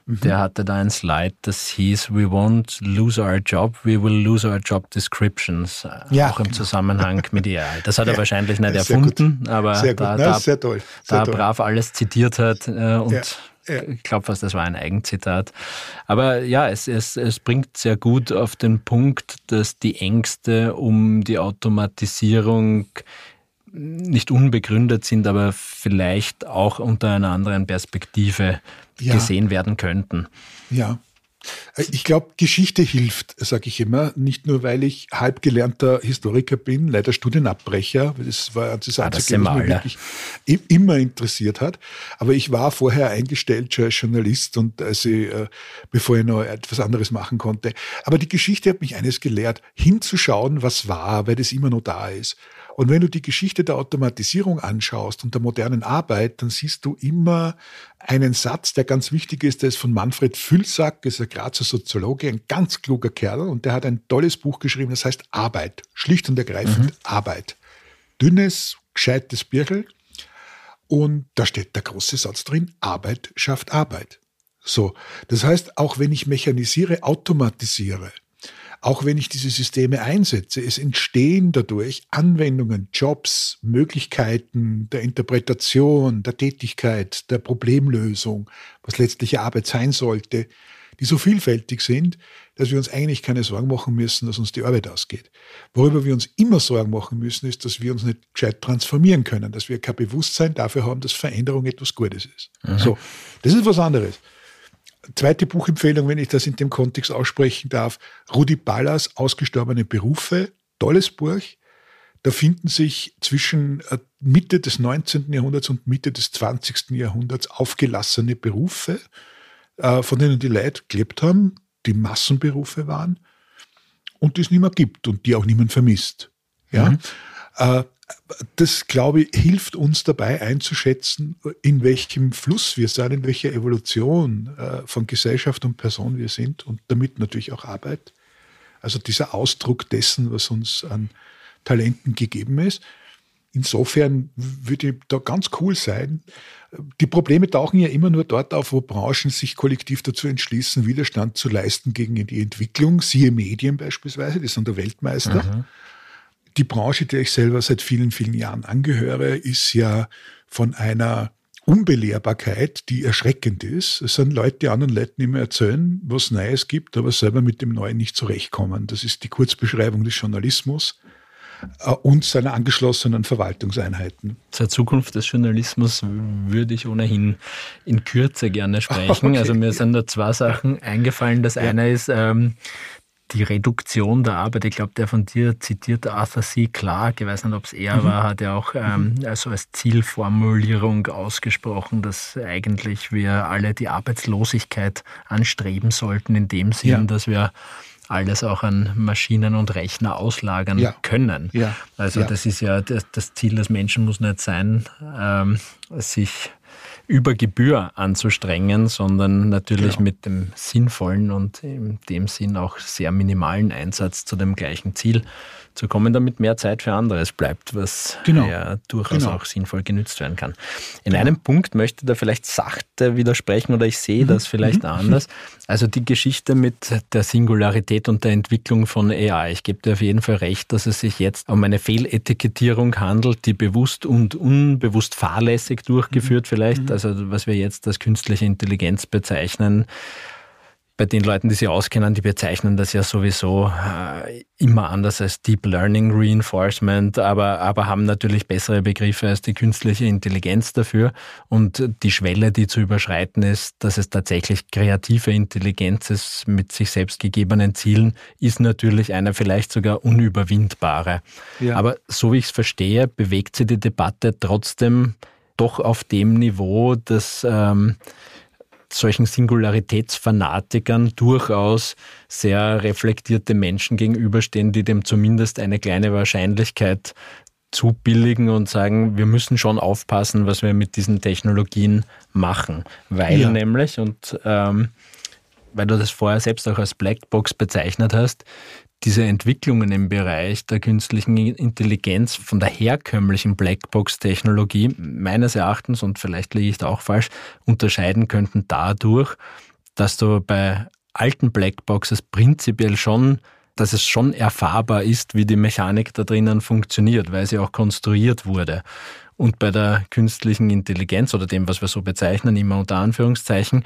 Mhm. Der hatte da ein Slide, das hieß, we won't lose our job, we will lose our job descriptions. Äh, ja, auch im genau. Zusammenhang mit AI. Das hat er wahrscheinlich nicht erfunden, aber da, da, sehr toll. Sehr da toll. brav alles zitiert hat äh, und ja. Ja. Ich glaube fast, das war ein Eigenzitat. Aber ja, es, es, es bringt sehr gut auf den Punkt, dass die Ängste um die Automatisierung nicht unbegründet sind, aber vielleicht auch unter einer anderen Perspektive ja. gesehen werden könnten. Ja. Ich glaube, Geschichte hilft, sage ich immer. Nicht nur, weil ich halbgelernter Historiker bin, leider Studienabbrecher. Das war das ah, Einzige, was mich wirklich immer interessiert hat. Aber ich war vorher eingestellt als Journalist und also, bevor ich noch etwas anderes machen konnte. Aber die Geschichte hat mich eines gelehrt, hinzuschauen, was war, weil das immer noch da ist. Und wenn du die Geschichte der Automatisierung anschaust und der modernen Arbeit, dann siehst du immer einen Satz, der ganz wichtig ist, der ist von Manfred Füllsack, ist ein Grazer Soziologe, ein ganz kluger Kerl und der hat ein tolles Buch geschrieben, das heißt Arbeit, schlicht und ergreifend mhm. Arbeit. Dünnes, gescheites Birkel und da steht der große Satz drin, Arbeit schafft Arbeit. So, das heißt, auch wenn ich mechanisiere, automatisiere, auch wenn ich diese Systeme einsetze, es entstehen dadurch Anwendungen, Jobs, Möglichkeiten der Interpretation, der Tätigkeit, der Problemlösung, was letztliche Arbeit sein sollte, die so vielfältig sind, dass wir uns eigentlich keine Sorgen machen müssen, dass uns die Arbeit ausgeht. Worüber wir uns immer Sorgen machen müssen, ist, dass wir uns nicht gescheit transformieren können, dass wir kein Bewusstsein dafür haben, dass Veränderung etwas Gutes ist. Mhm. So, das ist was anderes. Zweite Buchempfehlung, wenn ich das in dem Kontext aussprechen darf, Rudi Ballas Ausgestorbene Berufe, tolles Buch. Da finden sich zwischen äh, Mitte des 19. Jahrhunderts und Mitte des 20. Jahrhunderts aufgelassene Berufe, äh, von denen die Leute gelebt haben, die Massenberufe waren und die es nicht mehr gibt und die auch niemand vermisst. Ja? Mhm. Das, glaube ich, hilft uns dabei einzuschätzen, in welchem Fluss wir sind, in welcher Evolution äh, von Gesellschaft und Person wir sind und damit natürlich auch Arbeit. Also dieser Ausdruck dessen, was uns an Talenten gegeben ist. Insofern würde ich da ganz cool sein. Die Probleme tauchen ja immer nur dort auf, wo Branchen sich kollektiv dazu entschließen, Widerstand zu leisten gegen die Entwicklung. Siehe Medien beispielsweise, die sind der Weltmeister. Mhm. Die Branche, der ich selber seit vielen, vielen Jahren angehöre, ist ja von einer Unbelehrbarkeit, die erschreckend ist. Es sind Leute, die anderen Leuten immer erzählen, was Neues gibt, aber selber mit dem Neuen nicht zurechtkommen. Das ist die Kurzbeschreibung des Journalismus äh, und seiner angeschlossenen Verwaltungseinheiten. Zur Zukunft des Journalismus würde ich ohnehin in Kürze gerne sprechen. Okay. Also mir sind da zwei Sachen eingefallen. Das ja. eine ist, ähm, die Reduktion der Arbeit, ich glaube, der von dir zitierte Arthur C. Clarke, ich weiß nicht, ob es er mhm. war, hat ja auch ähm, mhm. also als Zielformulierung ausgesprochen, dass eigentlich wir alle die Arbeitslosigkeit anstreben sollten, in dem Sinn, ja. dass wir alles auch an Maschinen und Rechner auslagern ja. können. Ja. Also das ist ja das, das, Ziel des Menschen muss nicht sein, ähm, sich über Gebühr anzustrengen, sondern natürlich genau. mit dem sinnvollen und in dem Sinn auch sehr minimalen Einsatz zu dem gleichen Ziel zu kommen, damit mehr Zeit für anderes bleibt, was genau. ja durchaus genau. auch sinnvoll genützt werden kann. In genau. einem Punkt möchte da vielleicht sachte widersprechen oder ich sehe mhm. das vielleicht mhm. anders. Also die Geschichte mit der Singularität und der Entwicklung von AI. Ich gebe dir auf jeden Fall recht, dass es sich jetzt um eine Fehletikettierung handelt, die bewusst und unbewusst fahrlässig durchgeführt mhm. vielleicht, mhm. also was wir jetzt als künstliche Intelligenz bezeichnen bei den Leuten, die sich auskennen, die bezeichnen das ja sowieso äh, immer anders als Deep Learning Reinforcement, aber, aber haben natürlich bessere Begriffe als die künstliche Intelligenz dafür. Und die Schwelle, die zu überschreiten ist, dass es tatsächlich kreative Intelligenz ist mit sich selbst gegebenen Zielen, ist natürlich eine vielleicht sogar unüberwindbare. Ja. Aber so wie ich es verstehe, bewegt sich die Debatte trotzdem doch auf dem Niveau, dass ähm, solchen Singularitätsfanatikern durchaus sehr reflektierte Menschen gegenüberstehen, die dem zumindest eine kleine Wahrscheinlichkeit zubilligen und sagen, wir müssen schon aufpassen, was wir mit diesen Technologien machen. Weil ja. nämlich, und ähm, weil du das vorher selbst auch als Blackbox bezeichnet hast, diese Entwicklungen im Bereich der künstlichen Intelligenz von der herkömmlichen Blackbox-Technologie meines Erachtens, und vielleicht liege ich da auch falsch, unterscheiden könnten dadurch, dass du bei alten Blackboxes prinzipiell schon, dass es schon erfahrbar ist, wie die Mechanik da drinnen funktioniert, weil sie auch konstruiert wurde. Und bei der künstlichen Intelligenz oder dem, was wir so bezeichnen, immer unter Anführungszeichen,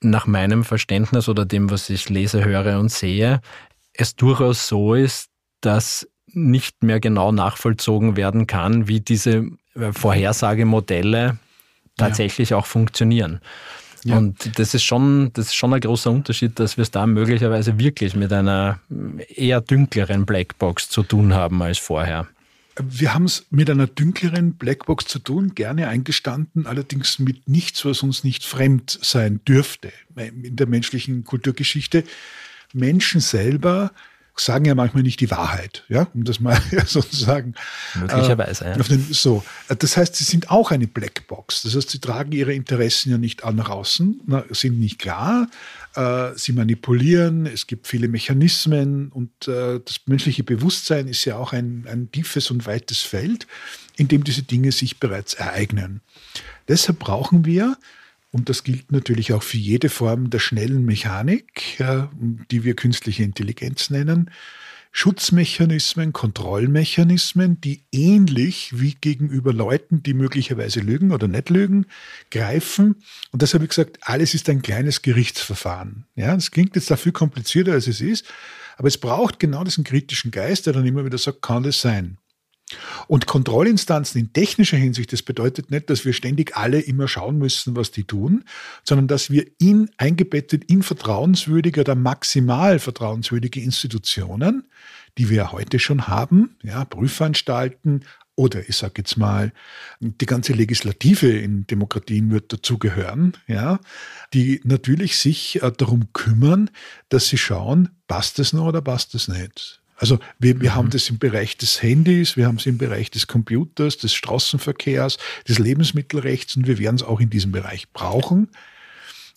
nach meinem Verständnis oder dem, was ich lese, höre und sehe, es durchaus so ist, dass nicht mehr genau nachvollzogen werden kann, wie diese äh, Vorhersagemodelle tatsächlich ja. auch funktionieren. Ja. Und das ist, schon, das ist schon ein großer Unterschied, dass wir es da möglicherweise wirklich mit einer eher dünkleren Blackbox zu tun haben als vorher. Wir haben es mit einer dünkleren Blackbox zu tun, gerne eingestanden, allerdings mit nichts, was uns nicht fremd sein dürfte in der menschlichen Kulturgeschichte. Menschen selber sagen ja manchmal nicht die Wahrheit, ja, um das mal sozusagen. Möglicherweise, äh, ja. Den, so. Das heißt, sie sind auch eine Blackbox. Das heißt, sie tragen ihre Interessen ja nicht nach außen, sind nicht klar, äh, sie manipulieren, es gibt viele Mechanismen und äh, das menschliche Bewusstsein ist ja auch ein, ein tiefes und weites Feld, in dem diese Dinge sich bereits ereignen. Deshalb brauchen wir und das gilt natürlich auch für jede Form der schnellen Mechanik, die wir künstliche Intelligenz nennen. Schutzmechanismen, Kontrollmechanismen, die ähnlich wie gegenüber Leuten, die möglicherweise lügen oder nicht lügen, greifen. Und das habe ich gesagt, alles ist ein kleines Gerichtsverfahren. Ja, das klingt jetzt dafür komplizierter, als es ist, aber es braucht genau diesen kritischen Geist, der dann immer wieder sagt, kann das sein? Und Kontrollinstanzen in technischer Hinsicht, das bedeutet nicht, dass wir ständig alle immer schauen müssen, was die tun, sondern dass wir in, eingebettet in vertrauenswürdige oder maximal vertrauenswürdige Institutionen, die wir heute schon haben, ja, Prüfanstalten, oder ich sage jetzt mal, die ganze Legislative in Demokratien wird dazugehören, ja, die natürlich sich äh, darum kümmern, dass sie schauen, passt es noch oder passt es nicht. Also wir, wir mhm. haben das im Bereich des Handys, wir haben es im Bereich des Computers, des Straßenverkehrs, des Lebensmittelrechts und wir werden es auch in diesem Bereich brauchen.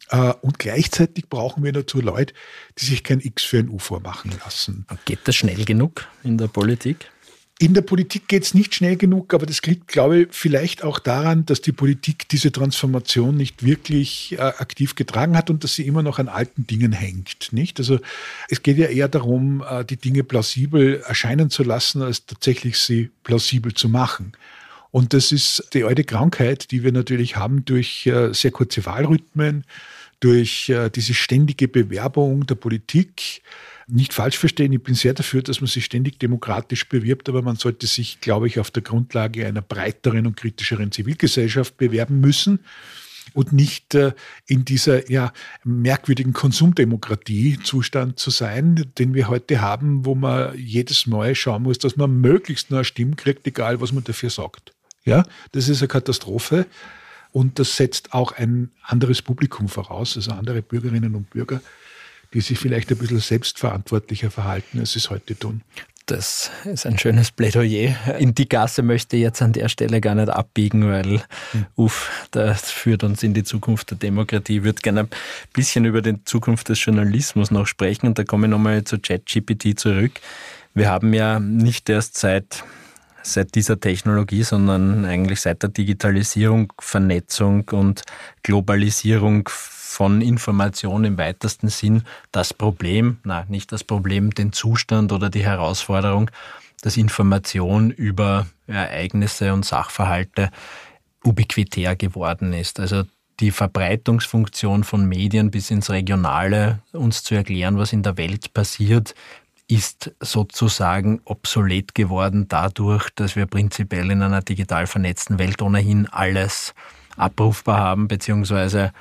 Äh, und gleichzeitig brauchen wir dazu Leute, die sich kein X für ein U vormachen lassen. Geht das schnell genug in der Politik? In der Politik geht es nicht schnell genug, aber das liegt, glaube ich, vielleicht auch daran, dass die Politik diese Transformation nicht wirklich äh, aktiv getragen hat und dass sie immer noch an alten Dingen hängt. Nicht? Also es geht ja eher darum, äh, die Dinge plausibel erscheinen zu lassen, als tatsächlich sie plausibel zu machen. Und das ist die alte Krankheit, die wir natürlich haben durch äh, sehr kurze Wahlrhythmen, durch äh, diese ständige Bewerbung der Politik nicht falsch verstehen, ich bin sehr dafür, dass man sich ständig demokratisch bewirbt, aber man sollte sich, glaube ich, auf der Grundlage einer breiteren und kritischeren Zivilgesellschaft bewerben müssen und nicht äh, in dieser ja, merkwürdigen Konsumdemokratie-Zustand zu sein, den wir heute haben, wo man jedes Mal schauen muss, dass man möglichst nur Stimme kriegt, egal was man dafür sagt. Ja, das ist eine Katastrophe. Und das setzt auch ein anderes Publikum voraus, also andere Bürgerinnen und Bürger, die sich vielleicht ein bisschen selbstverantwortlicher verhalten, als sie es heute tun. Das ist ein schönes Plädoyer. In die Gasse möchte ich jetzt an der Stelle gar nicht abbiegen, weil, hm. uff, das führt uns in die Zukunft der Demokratie. Ich würde gerne ein bisschen über die Zukunft des Journalismus noch sprechen und da komme ich nochmal zu ChatGPT zurück. Wir haben ja nicht erst seit seit dieser Technologie, sondern eigentlich seit der Digitalisierung, Vernetzung und Globalisierung von Information im weitesten Sinn das Problem, na, nicht das Problem, den Zustand oder die Herausforderung, dass Information über Ereignisse und Sachverhalte ubiquitär geworden ist. Also die Verbreitungsfunktion von Medien bis ins Regionale, uns zu erklären, was in der Welt passiert, ist sozusagen obsolet geworden dadurch, dass wir prinzipiell in einer digital vernetzten Welt ohnehin alles abrufbar haben, beziehungsweise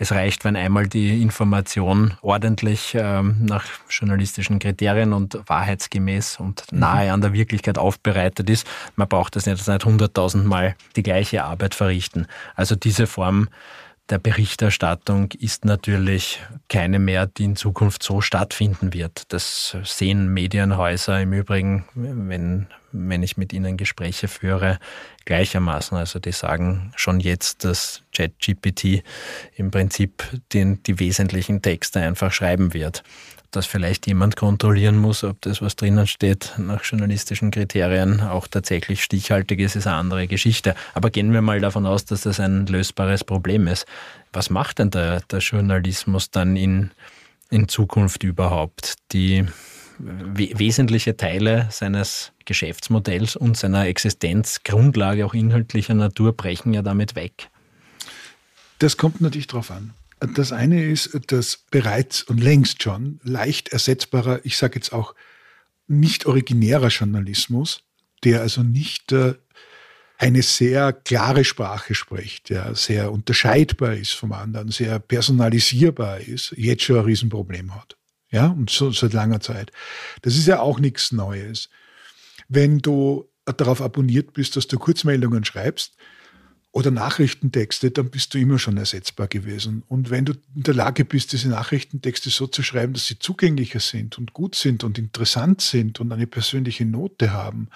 es reicht, wenn einmal die Information ordentlich ähm, nach journalistischen Kriterien und wahrheitsgemäß und mhm. nahe an der Wirklichkeit aufbereitet ist. Man braucht das nicht, nicht hunderttausendmal die gleiche Arbeit verrichten. Also diese Form der Berichterstattung ist natürlich keine mehr, die in Zukunft so stattfinden wird. Das sehen Medienhäuser im Übrigen, wenn, wenn ich mit ihnen Gespräche führe, gleichermaßen. Also die sagen schon jetzt, dass ChatGPT im Prinzip den, die wesentlichen Texte einfach schreiben wird dass vielleicht jemand kontrollieren muss, ob das, was drinnen steht, nach journalistischen Kriterien auch tatsächlich stichhaltig ist, ist eine andere Geschichte. Aber gehen wir mal davon aus, dass das ein lösbares Problem ist. Was macht denn der, der Journalismus dann in, in Zukunft überhaupt? Die wesentliche Teile seines Geschäftsmodells und seiner Existenzgrundlage auch inhaltlicher Natur brechen ja damit weg. Das kommt natürlich darauf an. Das eine ist, dass bereits und längst schon leicht ersetzbarer, ich sage jetzt auch nicht originärer Journalismus, der also nicht äh, eine sehr klare Sprache spricht, der sehr unterscheidbar ist vom anderen, sehr personalisierbar ist, jetzt schon ein Riesenproblem hat. Ja, und so seit langer Zeit. Das ist ja auch nichts Neues. Wenn du darauf abonniert bist, dass du Kurzmeldungen schreibst, oder Nachrichtentexte, dann bist du immer schon ersetzbar gewesen. Und wenn du in der Lage bist, diese Nachrichtentexte so zu schreiben, dass sie zugänglicher sind und gut sind und interessant sind und eine persönliche Note haben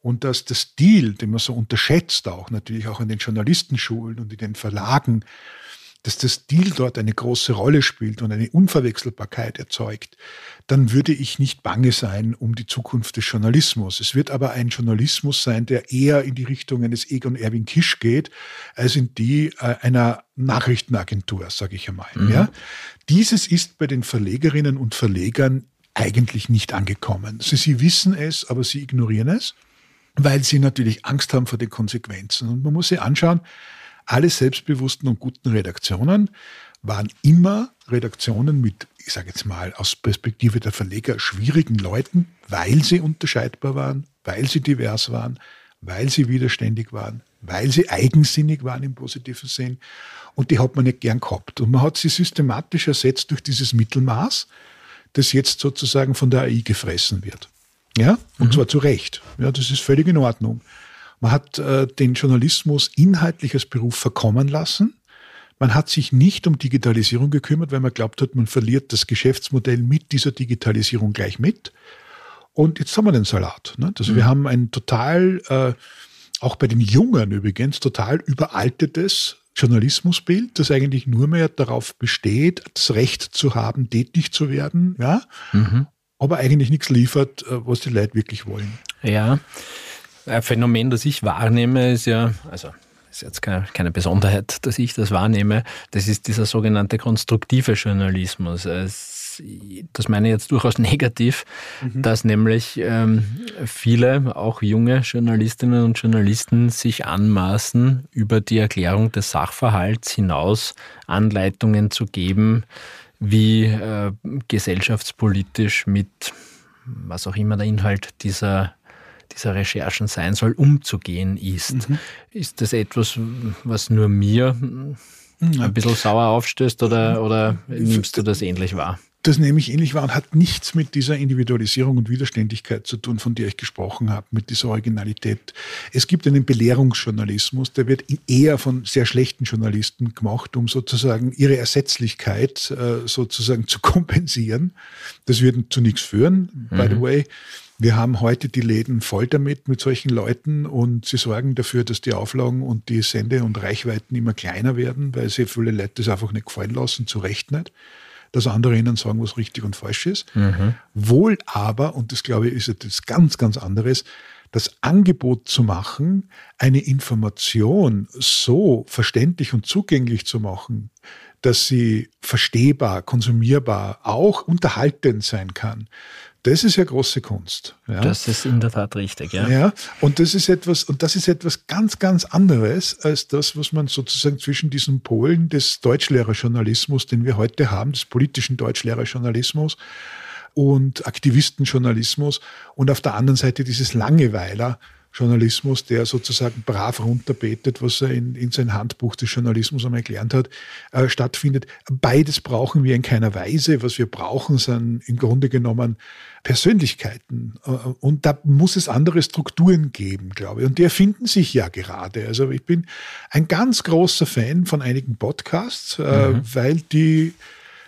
und dass der Stil, den man so unterschätzt, auch natürlich auch in den Journalistenschulen und in den Verlagen, dass der Stil dort eine große Rolle spielt und eine Unverwechselbarkeit erzeugt, dann würde ich nicht bange sein um die Zukunft des Journalismus. Es wird aber ein Journalismus sein, der eher in die Richtung eines Egon Erwin Kisch geht, als in die äh, einer Nachrichtenagentur, sage ich einmal. Mhm. Ja? Dieses ist bei den Verlegerinnen und Verlegern eigentlich nicht angekommen. Sie, sie wissen es, aber sie ignorieren es, weil sie natürlich Angst haben vor den Konsequenzen. Und man muss sich anschauen, alle selbstbewussten und guten Redaktionen waren immer Redaktionen mit, ich sage jetzt mal aus Perspektive der Verleger, schwierigen Leuten, weil sie unterscheidbar waren, weil sie divers waren, weil sie widerständig waren, weil sie eigensinnig waren im positiven Sinn. Und die hat man nicht gern gehabt. Und man hat sie systematisch ersetzt durch dieses Mittelmaß, das jetzt sozusagen von der AI gefressen wird. Ja, und mhm. zwar zu Recht. Ja, das ist völlig in Ordnung. Man hat äh, den Journalismus inhaltlich als Beruf verkommen lassen. Man hat sich nicht um Digitalisierung gekümmert, weil man glaubt hat, man verliert das Geschäftsmodell mit dieser Digitalisierung gleich mit. Und jetzt haben wir den Salat. Ne? Also mhm. wir haben ein total, äh, auch bei den Jungen übrigens, total überaltetes Journalismusbild, das eigentlich nur mehr darauf besteht, das Recht zu haben, tätig zu werden, ja, mhm. aber eigentlich nichts liefert, äh, was die Leute wirklich wollen. Ja, ein Phänomen, das ich wahrnehme, ist ja, also ist jetzt keine, keine Besonderheit, dass ich das wahrnehme, das ist dieser sogenannte konstruktive Journalismus. Es, das meine ich jetzt durchaus negativ, mhm. dass nämlich ähm, viele, auch junge Journalistinnen und Journalisten, sich anmaßen, über die Erklärung des Sachverhalts hinaus Anleitungen zu geben, wie äh, gesellschaftspolitisch mit was auch immer der Inhalt dieser dieser Recherchen sein soll, umzugehen ist. Mhm. Ist das etwas, was nur mir ein bisschen sauer aufstößt oder, oder nimmst du das ähnlich wahr? Das nehme ich ähnlich wahr und hat nichts mit dieser Individualisierung und Widerständigkeit zu tun, von der ich gesprochen habe, mit dieser Originalität. Es gibt einen Belehrungsjournalismus, der wird eher von sehr schlechten Journalisten gemacht, um sozusagen ihre Ersetzlichkeit äh, sozusagen zu kompensieren. Das wird zu nichts führen, by mhm. the way. Wir haben heute die Läden voll damit, mit solchen Leuten und sie sorgen dafür, dass die Auflagen und die Sende- und Reichweiten immer kleiner werden, weil sie viele Leute das einfach nicht gefallen lassen, zu Recht nicht, dass andere ihnen sagen, was richtig und falsch ist. Mhm. Wohl aber, und das glaube ich ist etwas ganz, ganz anderes, das Angebot zu machen, eine Information so verständlich und zugänglich zu machen, dass sie verstehbar, konsumierbar, auch unterhaltend sein kann, das ist ja große Kunst. Ja. Das ist in der Tat richtig, ja. Ja, und das ist etwas, und das ist etwas ganz, ganz anderes als das, was man sozusagen zwischen diesen Polen des Deutschlehrerjournalismus, den wir heute haben, des politischen Deutschlehrerjournalismus und Aktivistenjournalismus und auf der anderen Seite dieses Langeweiler Journalismus, der sozusagen brav runterbetet, was er in, in sein Handbuch des Journalismus einmal gelernt hat, äh, stattfindet. Beides brauchen wir in keiner Weise. Was wir brauchen, sind im Grunde genommen Persönlichkeiten. Äh, und da muss es andere Strukturen geben, glaube ich. Und die erfinden sich ja gerade. Also ich bin ein ganz großer Fan von einigen Podcasts, äh, mhm. weil die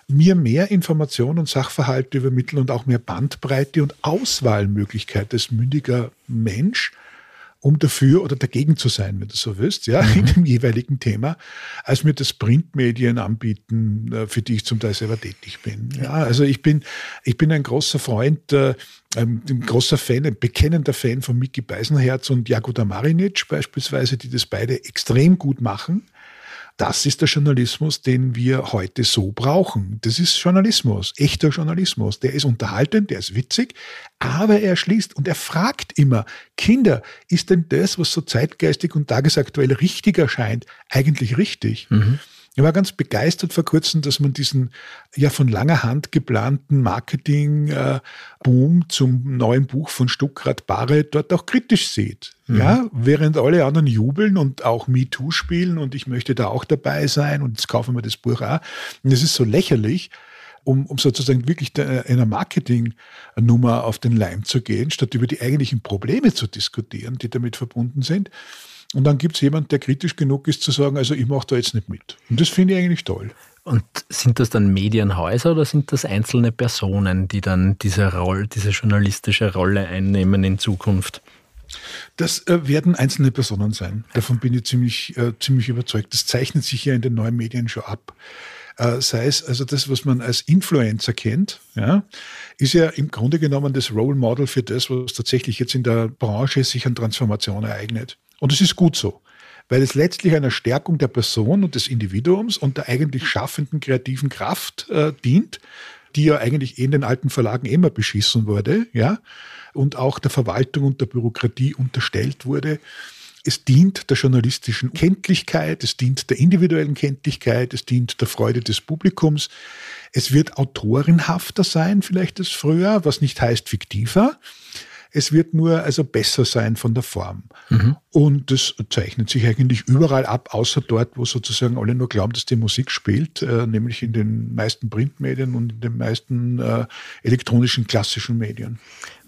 mir mehr Informationen und Sachverhalte übermitteln und auch mehr Bandbreite und Auswahlmöglichkeit als mündiger Mensch um dafür oder dagegen zu sein, wenn du so willst, ja, mhm. in dem jeweiligen Thema, als mir das Printmedien anbieten, äh, für die ich zum Teil selber tätig bin. Ja, also ich bin, ich bin ein großer Freund, äh, ein großer Fan, ein bekennender Fan von Miki Beisenherz und Jagoda Marinic beispielsweise, die das beide extrem gut machen. Das ist der Journalismus, den wir heute so brauchen. Das ist Journalismus, echter Journalismus. Der ist unterhaltend, der ist witzig, aber er schließt und er fragt immer, Kinder, ist denn das, was so zeitgeistig und tagesaktuell richtig erscheint, eigentlich richtig? Mhm. Ich war ganz begeistert vor kurzem, dass man diesen ja von langer Hand geplanten Marketing-Boom zum neuen Buch von Stuckrad Barre dort auch kritisch sieht. Mhm. Ja, während alle anderen jubeln und auch MeToo spielen und ich möchte da auch dabei sein und jetzt kaufen wir das Buch auch. Und das ist so lächerlich, um, um sozusagen wirklich einer Marketingnummer auf den Leim zu gehen, statt über die eigentlichen Probleme zu diskutieren, die damit verbunden sind. Und dann gibt es jemanden, der kritisch genug ist zu sagen, also ich mache da jetzt nicht mit. Und das finde ich eigentlich toll. Und sind das dann Medienhäuser oder sind das einzelne Personen, die dann diese Rolle, diese journalistische Rolle einnehmen in Zukunft? Das äh, werden einzelne Personen sein. Davon bin ich ziemlich, äh, ziemlich überzeugt. Das zeichnet sich ja in den neuen Medien schon ab. Äh, sei es also das, was man als Influencer kennt, ja, ist ja im Grunde genommen das Role Model für das, was tatsächlich jetzt in der Branche sich an Transformation ereignet. Und es ist gut so, weil es letztlich einer Stärkung der Person und des Individuums und der eigentlich schaffenden kreativen Kraft äh, dient, die ja eigentlich eh in den alten Verlagen immer beschissen wurde, ja, und auch der Verwaltung und der Bürokratie unterstellt wurde. Es dient der journalistischen Kenntlichkeit, es dient der individuellen Kenntlichkeit, es dient der Freude des Publikums. Es wird autorenhafter sein, vielleicht als früher, was nicht heißt fiktiver. Es wird nur also besser sein von der Form. Mhm. Und das zeichnet sich eigentlich überall ab, außer dort, wo sozusagen alle nur glauben, dass die Musik spielt, äh, nämlich in den meisten Printmedien und in den meisten äh, elektronischen klassischen Medien.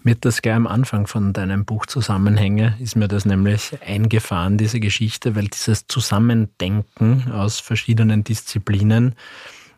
Mir das gleich am Anfang von deinem Buch Zusammenhänge ist mir das nämlich eingefahren, diese Geschichte, weil dieses Zusammendenken aus verschiedenen Disziplinen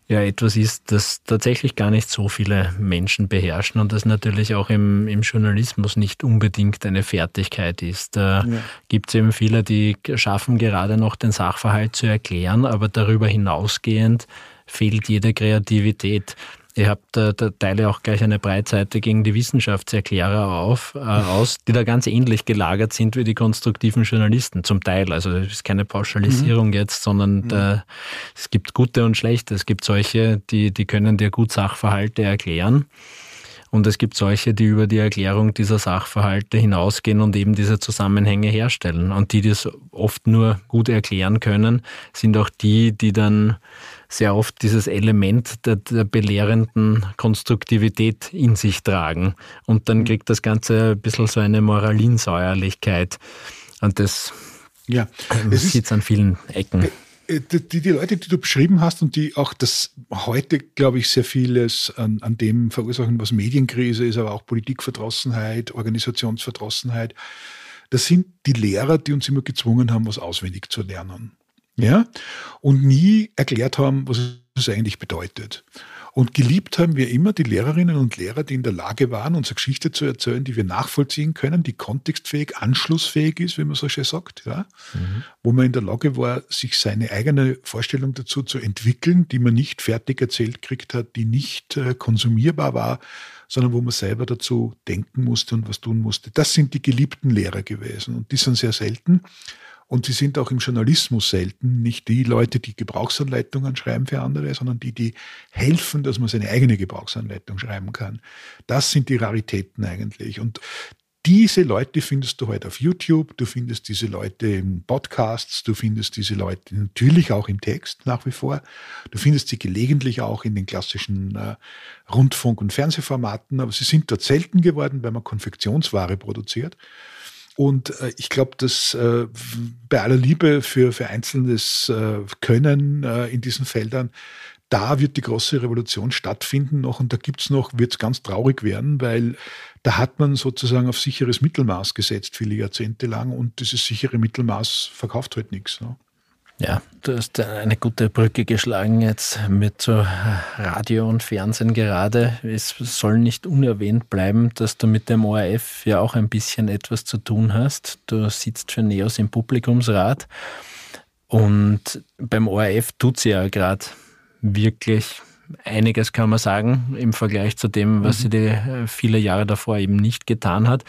ja etwas ist, das tatsächlich gar nicht so viele Menschen beherrschen und das natürlich auch im, im Journalismus nicht unbedingt eine Fertigkeit ist. Da ja. gibt es eben viele, die schaffen gerade noch den Sachverhalt zu erklären, aber darüber hinausgehend fehlt jede Kreativität. Ihr habt da, da teile auch gleich eine Breitseite gegen die Wissenschaftserklärer auf, äh, aus, die da ganz ähnlich gelagert sind wie die konstruktiven Journalisten, zum Teil. Also das ist keine Pauschalisierung mhm. jetzt, sondern mhm. da, es gibt gute und schlechte. Es gibt solche, die, die können dir gut Sachverhalte erklären. Und es gibt solche, die über die Erklärung dieser Sachverhalte hinausgehen und eben diese Zusammenhänge herstellen. Und die, die das oft nur gut erklären können, sind auch die, die dann sehr oft dieses Element der, der, belehrenden Konstruktivität in sich tragen. Und dann mhm. kriegt das Ganze ein bisschen so eine Moralinsäuerlichkeit. Und das ja, sieht es an vielen Ecken. Äh, äh, die, die Leute, die du beschrieben hast und die auch das heute, glaube ich, sehr vieles an, an dem verursachen, was Medienkrise ist, aber auch Politikverdrossenheit, Organisationsverdrossenheit, das sind die Lehrer, die uns immer gezwungen haben, was auswendig zu lernen ja, und nie erklärt haben, was es eigentlich bedeutet. Und geliebt haben wir immer die Lehrerinnen und Lehrer, die in der Lage waren, unsere Geschichte zu erzählen, die wir nachvollziehen können, die kontextfähig, anschlussfähig ist, wie man so schön sagt, ja? Mhm. wo man in der Lage war, sich seine eigene Vorstellung dazu zu entwickeln, die man nicht fertig erzählt kriegt hat, die nicht äh, konsumierbar war, sondern wo man selber dazu denken musste und was tun musste. Das sind die geliebten Lehrer gewesen und die sind sehr selten. Und sie sind auch im Journalismus selten nicht die Leute, die Gebrauchsanleitungen schreiben für andere, sondern die, die helfen, dass man seine eigene Gebrauchsanleitung schreiben kann. Das sind die Raritäten eigentlich. Und diese Leute findest du heute auf YouTube, du findest diese Leute in Podcasts, du findest diese Leute natürlich auch im Text nach wie vor, du findest sie gelegentlich auch in den klassischen äh, Rundfunk- und Fernsehformaten, aber sie sind dort selten geworden, weil man Konfektionsware produziert. Und äh, ich glaube, dass äh, bei aller Liebe für, für einzelnes äh, Können äh, in diesen Feldern, da wird die große Revolution stattfinden noch und da gibt's noch, wird's ganz traurig werden, weil da hat man sozusagen auf sicheres Mittelmaß gesetzt, viele Jahrzehnte lang und dieses sichere Mittelmaß verkauft halt nichts. Ne? Ja, du hast eine gute Brücke geschlagen jetzt mit so Radio und Fernsehen gerade. Es soll nicht unerwähnt bleiben, dass du mit dem ORF ja auch ein bisschen etwas zu tun hast. Du sitzt für NEOS im Publikumsrat und beim ORF tut sie ja gerade wirklich einiges, kann man sagen, im Vergleich zu dem, was mhm. sie die äh, viele Jahre davor eben nicht getan hat.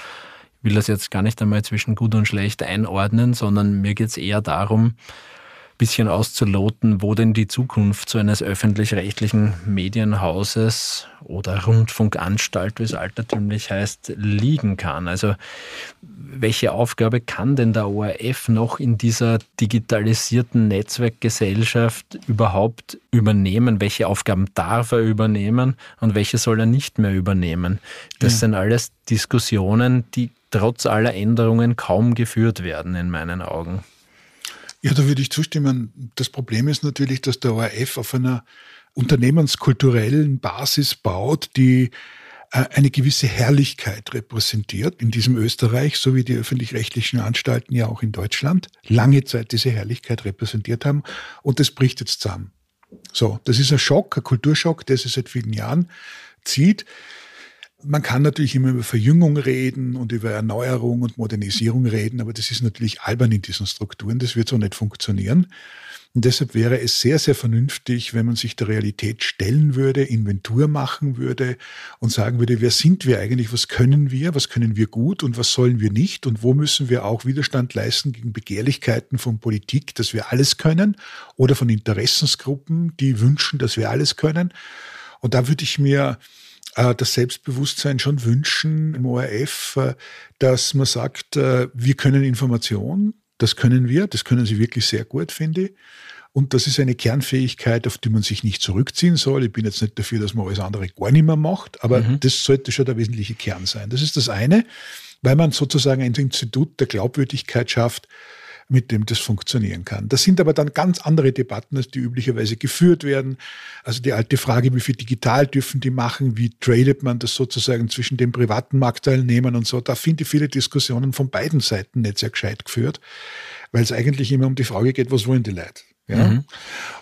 Ich will das jetzt gar nicht einmal zwischen gut und schlecht einordnen, sondern mir geht es eher darum, bisschen auszuloten, wo denn die Zukunft so eines öffentlich-rechtlichen Medienhauses oder Rundfunkanstalt, wie es altertümlich heißt, liegen kann. Also welche Aufgabe kann denn der ORF noch in dieser digitalisierten Netzwerkgesellschaft überhaupt übernehmen? Welche Aufgaben darf er übernehmen und welche soll er nicht mehr übernehmen? Das ja. sind alles Diskussionen, die trotz aller Änderungen kaum geführt werden in meinen Augen. Ja, da würde ich zustimmen. Das Problem ist natürlich, dass der ORF auf einer unternehmenskulturellen Basis baut, die äh, eine gewisse Herrlichkeit repräsentiert in diesem Österreich, so wie die öffentlich-rechtlichen Anstalten ja auch in Deutschland lange Zeit diese Herrlichkeit repräsentiert haben. Und das bricht jetzt zusammen. So, das ist ein Schock, ein Kulturschock, der sich seit vielen Jahren zieht. Man kann natürlich immer über Verjüngung reden und über Erneuerung und Modernisierung reden, aber das ist natürlich albern in diesen Strukturen. Das wird so nicht funktionieren. Und deshalb wäre es sehr, sehr vernünftig, wenn man sich der Realität stellen würde, Inventur machen würde und sagen würde, wer sind wir eigentlich, was können wir, was können wir gut und was sollen wir nicht und wo müssen wir auch Widerstand leisten gegen Begehrlichkeiten von Politik, dass wir alles können oder von Interessensgruppen, die wünschen, dass wir alles können. Und da würde ich mir das Selbstbewusstsein schon wünschen im ORF, äh, dass man sagt, äh, wir können Information, das können wir, das können sie wirklich sehr gut, finde ich. Und das ist eine Kernfähigkeit, auf die man sich nicht zurückziehen soll. Ich bin jetzt nicht dafür, dass man alles andere gar nicht mehr macht, aber mhm. das sollte schon der wesentliche Kern sein. Das ist das eine. weil man sozusagen ein Institut der Glaubwürdigkeit schafft, mit dem das funktionieren kann. Das sind aber dann ganz andere Debatten, als die üblicherweise geführt werden. Also die alte Frage, wie viel digital dürfen die machen, wie tradet man das sozusagen zwischen den privaten Marktteilnehmern und so. Da finde ich viele Diskussionen von beiden Seiten nicht sehr gescheit geführt, weil es eigentlich immer um die Frage geht, was wollen die Leute? Ja? Mhm.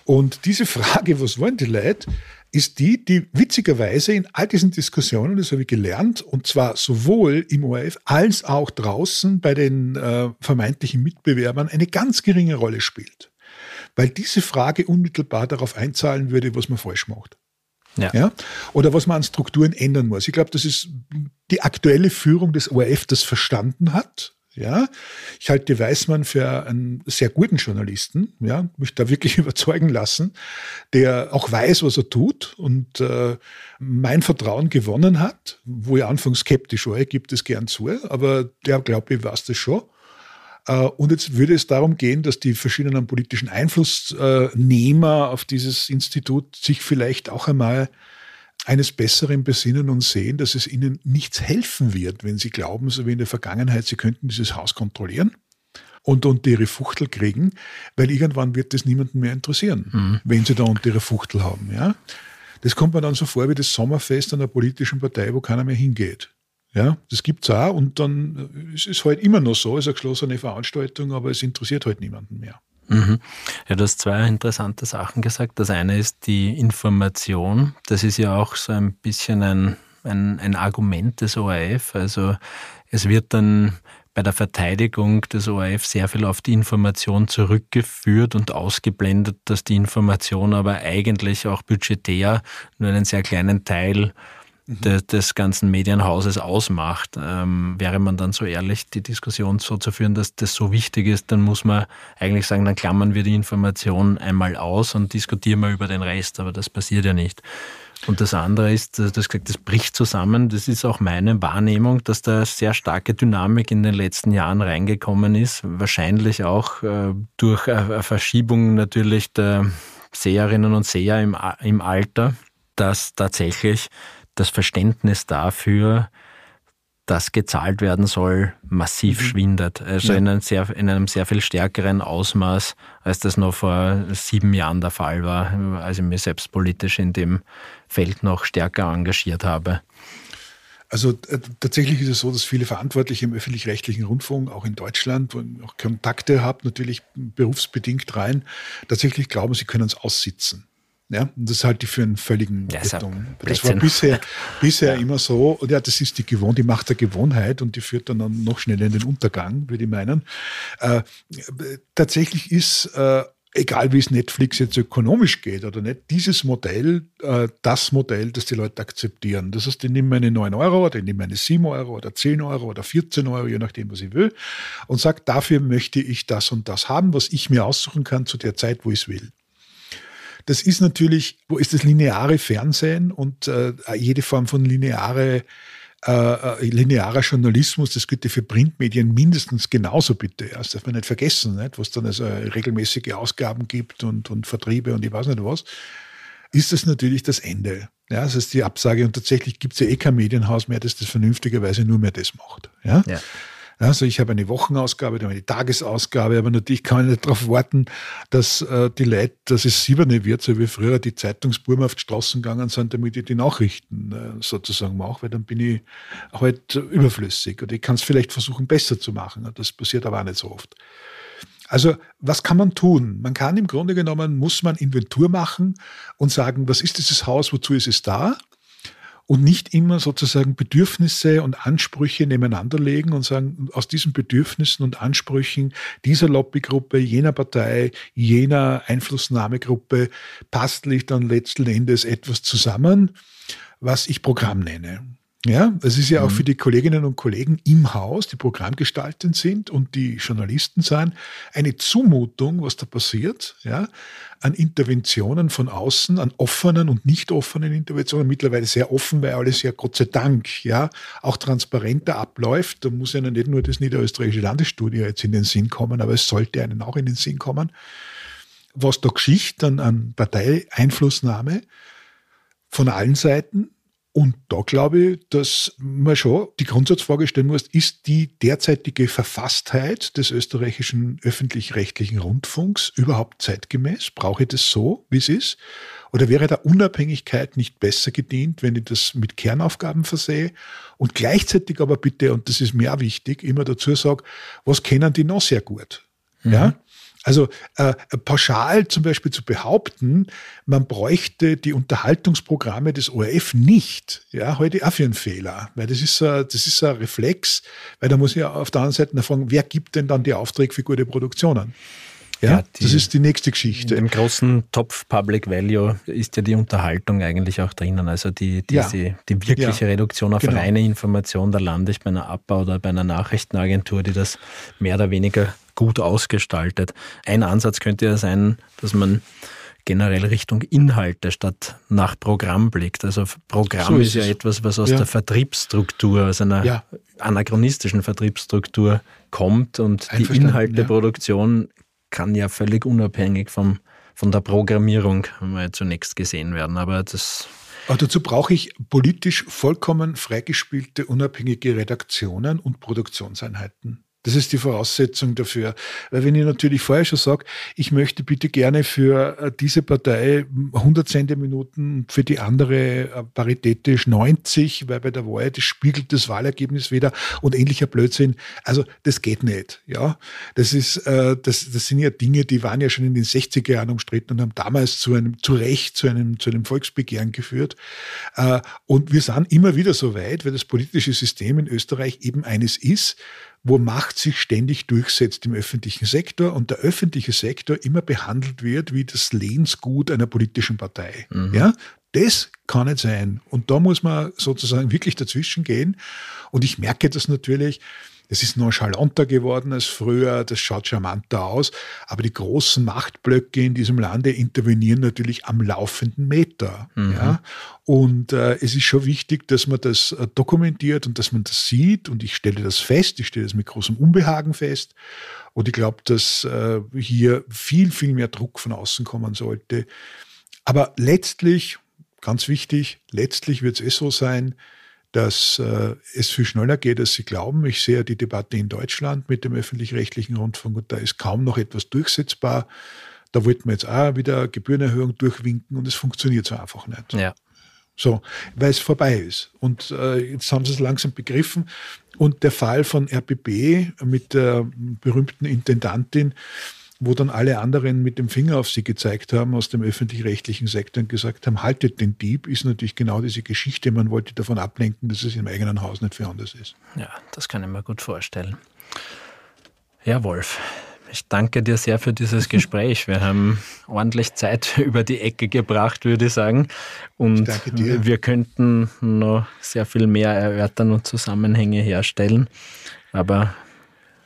Und diese Frage, was wollen die Leute, ist die, die witzigerweise in all diesen Diskussionen, das habe ich gelernt, und zwar sowohl im ORF als auch draußen bei den äh, vermeintlichen Mitbewerbern eine ganz geringe Rolle spielt. Weil diese Frage unmittelbar darauf einzahlen würde, was man falsch macht. Ja. ja. Oder was man an Strukturen ändern muss. Ich glaube, das ist die aktuelle Führung des ORF das verstanden hat ja, ich halte Weißmann für einen sehr guten Journalisten, ja, mich da wirklich überzeugen lassen, der auch weiß, was er tut und äh, mein Vertrauen gewonnen hat, wo ich anfangs skeptisch war, ich gebe das gern zu, aber der glaube ich weiß das schon. Äh, und jetzt würde es darum gehen, dass die verschiedenen politischen Einflussnehmer auf dieses Institut sich vielleicht auch einmal eines Besseren besinnen und sehen, dass es ihnen nichts helfen wird, wenn sie glauben, so wie in der Vergangenheit, sie könnten dieses Haus kontrollieren und unter ihre Fuchtel kriegen, weil irgendwann wird das niemanden mehr interessieren, mhm. wenn sie da unter ihre Fuchtel haben. Ja? Das kommt mir dann so vor wie das Sommerfest einer politischen Partei, wo keiner mehr hingeht. Ja, das gibt's auch und dann ist es halt immer noch so, es ist eine geschlossene Veranstaltung, aber es interessiert halt niemanden mehr. Mhm. Ja, du hast zwei interessante Sachen gesagt. Das eine ist die Information. Das ist ja auch so ein bisschen ein, ein, ein Argument des ORF. Also es wird dann bei der Verteidigung des ORF sehr viel auf die Information zurückgeführt und ausgeblendet, dass die Information aber eigentlich auch budgetär nur einen sehr kleinen Teil des, des, ganzen Medienhauses ausmacht. Ähm, wäre man dann so ehrlich, die Diskussion so zu führen, dass das so wichtig ist, dann muss man eigentlich sagen, dann klammern wir die Information einmal aus und diskutieren wir über den Rest, aber das passiert ja nicht. Und das andere ist, du hast gesagt, das bricht zusammen. Das ist auch meine Wahrnehmung, dass da sehr starke Dynamik in den letzten Jahren reingekommen ist. Wahrscheinlich auch äh, durch eine Verschiebung natürlich der Seherinnen und Seher im, im Alter, dass tatsächlich das Verständnis dafür, dass gezahlt werden soll, massiv mhm. schwindet. Also ja. in, einem sehr, in einem sehr viel stärkeren Ausmaß, als das noch vor sieben Jahren der Fall war, als ich mich selbst politisch in dem Feld noch stärker engagiert habe. Also äh, tatsächlich ist es so, dass viele Verantwortliche im öffentlich-rechtlichen Rundfunk, auch in Deutschland, wo ich auch Kontakte habe, natürlich berufsbedingt rein, tatsächlich glauben, sie können es aussitzen. Ja, und das halte ich für einen völligen ja. Das war bisher, bisher ja. immer so. Und ja, das ist die Gewohnheit, die Macht der Gewohnheit und die führt dann noch schneller in den Untergang, würde ich meinen. Äh, tatsächlich ist, äh, egal wie es Netflix jetzt ökonomisch geht oder nicht, dieses Modell äh, das Modell, das die Leute akzeptieren. Das heißt, die nehmen eine 9 Euro oder die nehmen eine 7 Euro oder 10 Euro oder 14 Euro, je nachdem, was ich will, und sagt, dafür möchte ich das und das haben, was ich mir aussuchen kann zu der Zeit, wo ich es will. Das ist natürlich, wo ist das lineare Fernsehen und äh, jede Form von lineare äh, äh, linearer Journalismus, das gilt ja für Printmedien mindestens genauso bitte. Das darf man nicht vergessen, nicht? was dann also regelmäßige Ausgaben gibt und, und Vertriebe und ich weiß nicht was, ist das natürlich das Ende. Ja, das ist die Absage und tatsächlich gibt es ja eh kein Medienhaus mehr, das das vernünftigerweise nur mehr das macht. Ja? ja. Also ich habe eine Wochenausgabe, dann eine Tagesausgabe, aber natürlich kann man nicht darauf warten, dass äh, die Leute, dass es sieberne wird, so wie früher die Zeitungsbuben auf die Straßen gegangen sind, damit ich die Nachrichten äh, sozusagen mache, weil dann bin ich halt überflüssig. Und ich kann es vielleicht versuchen, besser zu machen. Das passiert aber auch nicht so oft. Also was kann man tun? Man kann im Grunde genommen, muss man Inventur machen und sagen, was ist dieses Haus, wozu ist es da? Und nicht immer sozusagen Bedürfnisse und Ansprüche nebeneinander legen und sagen, aus diesen Bedürfnissen und Ansprüchen dieser Lobbygruppe, jener Partei, jener Einflussnahmegruppe pastlich dann letzten Endes etwas zusammen, was ich Programm nenne. Ja, es ist ja auch mhm. für die Kolleginnen und Kollegen im Haus, die Programmgestaltend sind und die Journalisten sind, eine Zumutung, was da passiert, ja, an Interventionen von außen, an offenen und nicht offenen Interventionen, mittlerweile sehr offen, weil alles ja Gott sei Dank, ja, auch transparenter abläuft. Da muss ja nicht nur das niederösterreichische Landesstudio jetzt in den Sinn kommen, aber es sollte einen auch in den Sinn kommen. Was da Geschichte an Parteieinflussnahme von allen Seiten, Und da glaube ich, dass man schon die Grundsatzfrage stellen muss, ist die derzeitige Verfasstheit des österreichischen öffentlich-rechtlichen Rundfunks überhaupt zeitgemäß? Brauche ich das so, wie es ist? Oder wäre der Unabhängigkeit nicht besser gedient, wenn ich das mit Kernaufgaben versehe und gleichzeitig aber bitte, und das ist mir auch wichtig, immer dazu sage, was kennen die noch sehr gut? Mhm. Ja? Also äh, pauschal zum Beispiel zu behaupten, man bräuchte die Unterhaltungsprogramme des ORF nicht, ja, heute auch für einen Fehler, weil das ist, ein, das ist ein Reflex, weil da muss ich ja auf der anderen Seite fragen, wer gibt denn dann die Aufträge für gute Produktionen? Ja, ja die, das ist die nächste Geschichte. Im großen Topf Public Value ist ja die Unterhaltung eigentlich auch drinnen. Also die, diese, ja. die wirkliche ja. Reduktion auf genau. reine Information, da lande ich bei einer Abbau oder bei einer Nachrichtenagentur, die das mehr oder weniger gut ausgestaltet. Ein Ansatz könnte ja sein, dass man generell Richtung Inhalte statt nach Programm blickt. Also Programm so ist, ist, ja etwas, was aus ja. der Vertriebsstruktur, aus einer ja. anachronistischen Vertriebsstruktur kommt und die Inhalteproduktion ja. kann ja völlig unabhängig vom, von der Programmierung mal zunächst gesehen werden. Aber das aber dazu brauche ich politisch vollkommen freigespielte, unabhängige Redaktionen und Produktionseinheiten. Das ist die Voraussetzung dafür. Weil wenn ich natürlich vorher schon sage, ich möchte bitte gerne für äh, diese Partei 100 Sendeminuten, für die andere äh, paritätisch 90, weil bei der Wahl, das spiegelt das Wahlergebnis wieder und ähnlicher Blödsinn. Also das geht nicht. Ja, das ist, äh, das, das sind ja Dinge, die waren ja schon in den 60er Jahren umstritten und haben damals zu einem, zu Recht zu einem, zu einem Volksbegehren geführt. Und wir sind immer wieder so weit, weil das politische System in Österreich eben eines ist, wo Macht sich ständig durchsetzt im öffentlichen Sektor und der öffentliche Sektor immer behandelt wird wie das Lehnsgut einer politischen Partei. Mhm. Ja, das kann nicht sein. Und da muss man sozusagen wirklich dazwischen gehen. Und ich merke das natürlich, es ist nonchalanter geworden als früher, das schaut charmanter aus, aber die großen Machtblöcke in diesem Lande intervenieren natürlich am laufenden Meter. Mhm. Ja? Und äh, es ist schon wichtig, dass man das äh, dokumentiert und dass man das sieht und ich stelle das fest, ich stelle das mit großem Unbehagen fest und ich glaube, dass äh, hier viel, viel mehr Druck von außen kommen sollte. Aber letztlich, ganz wichtig, letztlich wird es eh so sein, dass äh, es viel schneller geht, als Sie glauben. Ich sehe die Debatte in Deutschland mit dem öffentlich-rechtlichen Rundfunk und da ist kaum noch etwas durchsetzbar. Da wollten wir jetzt auch wieder Gebührenerhöhung durchwinken und es funktioniert so einfach nicht. Ja. So, weil es vorbei ist. Und äh, jetzt haben sie es langsam begriffen. Und der Fall von RBB mit der berühmten Intendantin, wo dann alle anderen mit dem Finger auf sie gezeigt haben aus dem öffentlich-rechtlichen Sektor und gesagt haben, haltet den Dieb, ist natürlich genau diese Geschichte. Man wollte davon ablenken, dass es im eigenen Haus nicht für anders ist. Ja, das kann ich mir gut vorstellen. Ja, Wolf, ich danke dir sehr für dieses Gespräch. Wir haben ordentlich Zeit über die Ecke gebracht, würde ich sagen. Und ich wir könnten noch sehr viel mehr erörtern und Zusammenhänge herstellen. Aber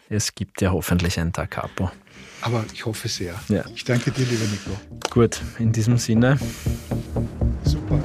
es gibt ja hoffentlich ein Da Capo. Aber ich hoffe sehr. Ja. Ich danke dir, lieber Nico. Gut, in diesem Sinne. Super.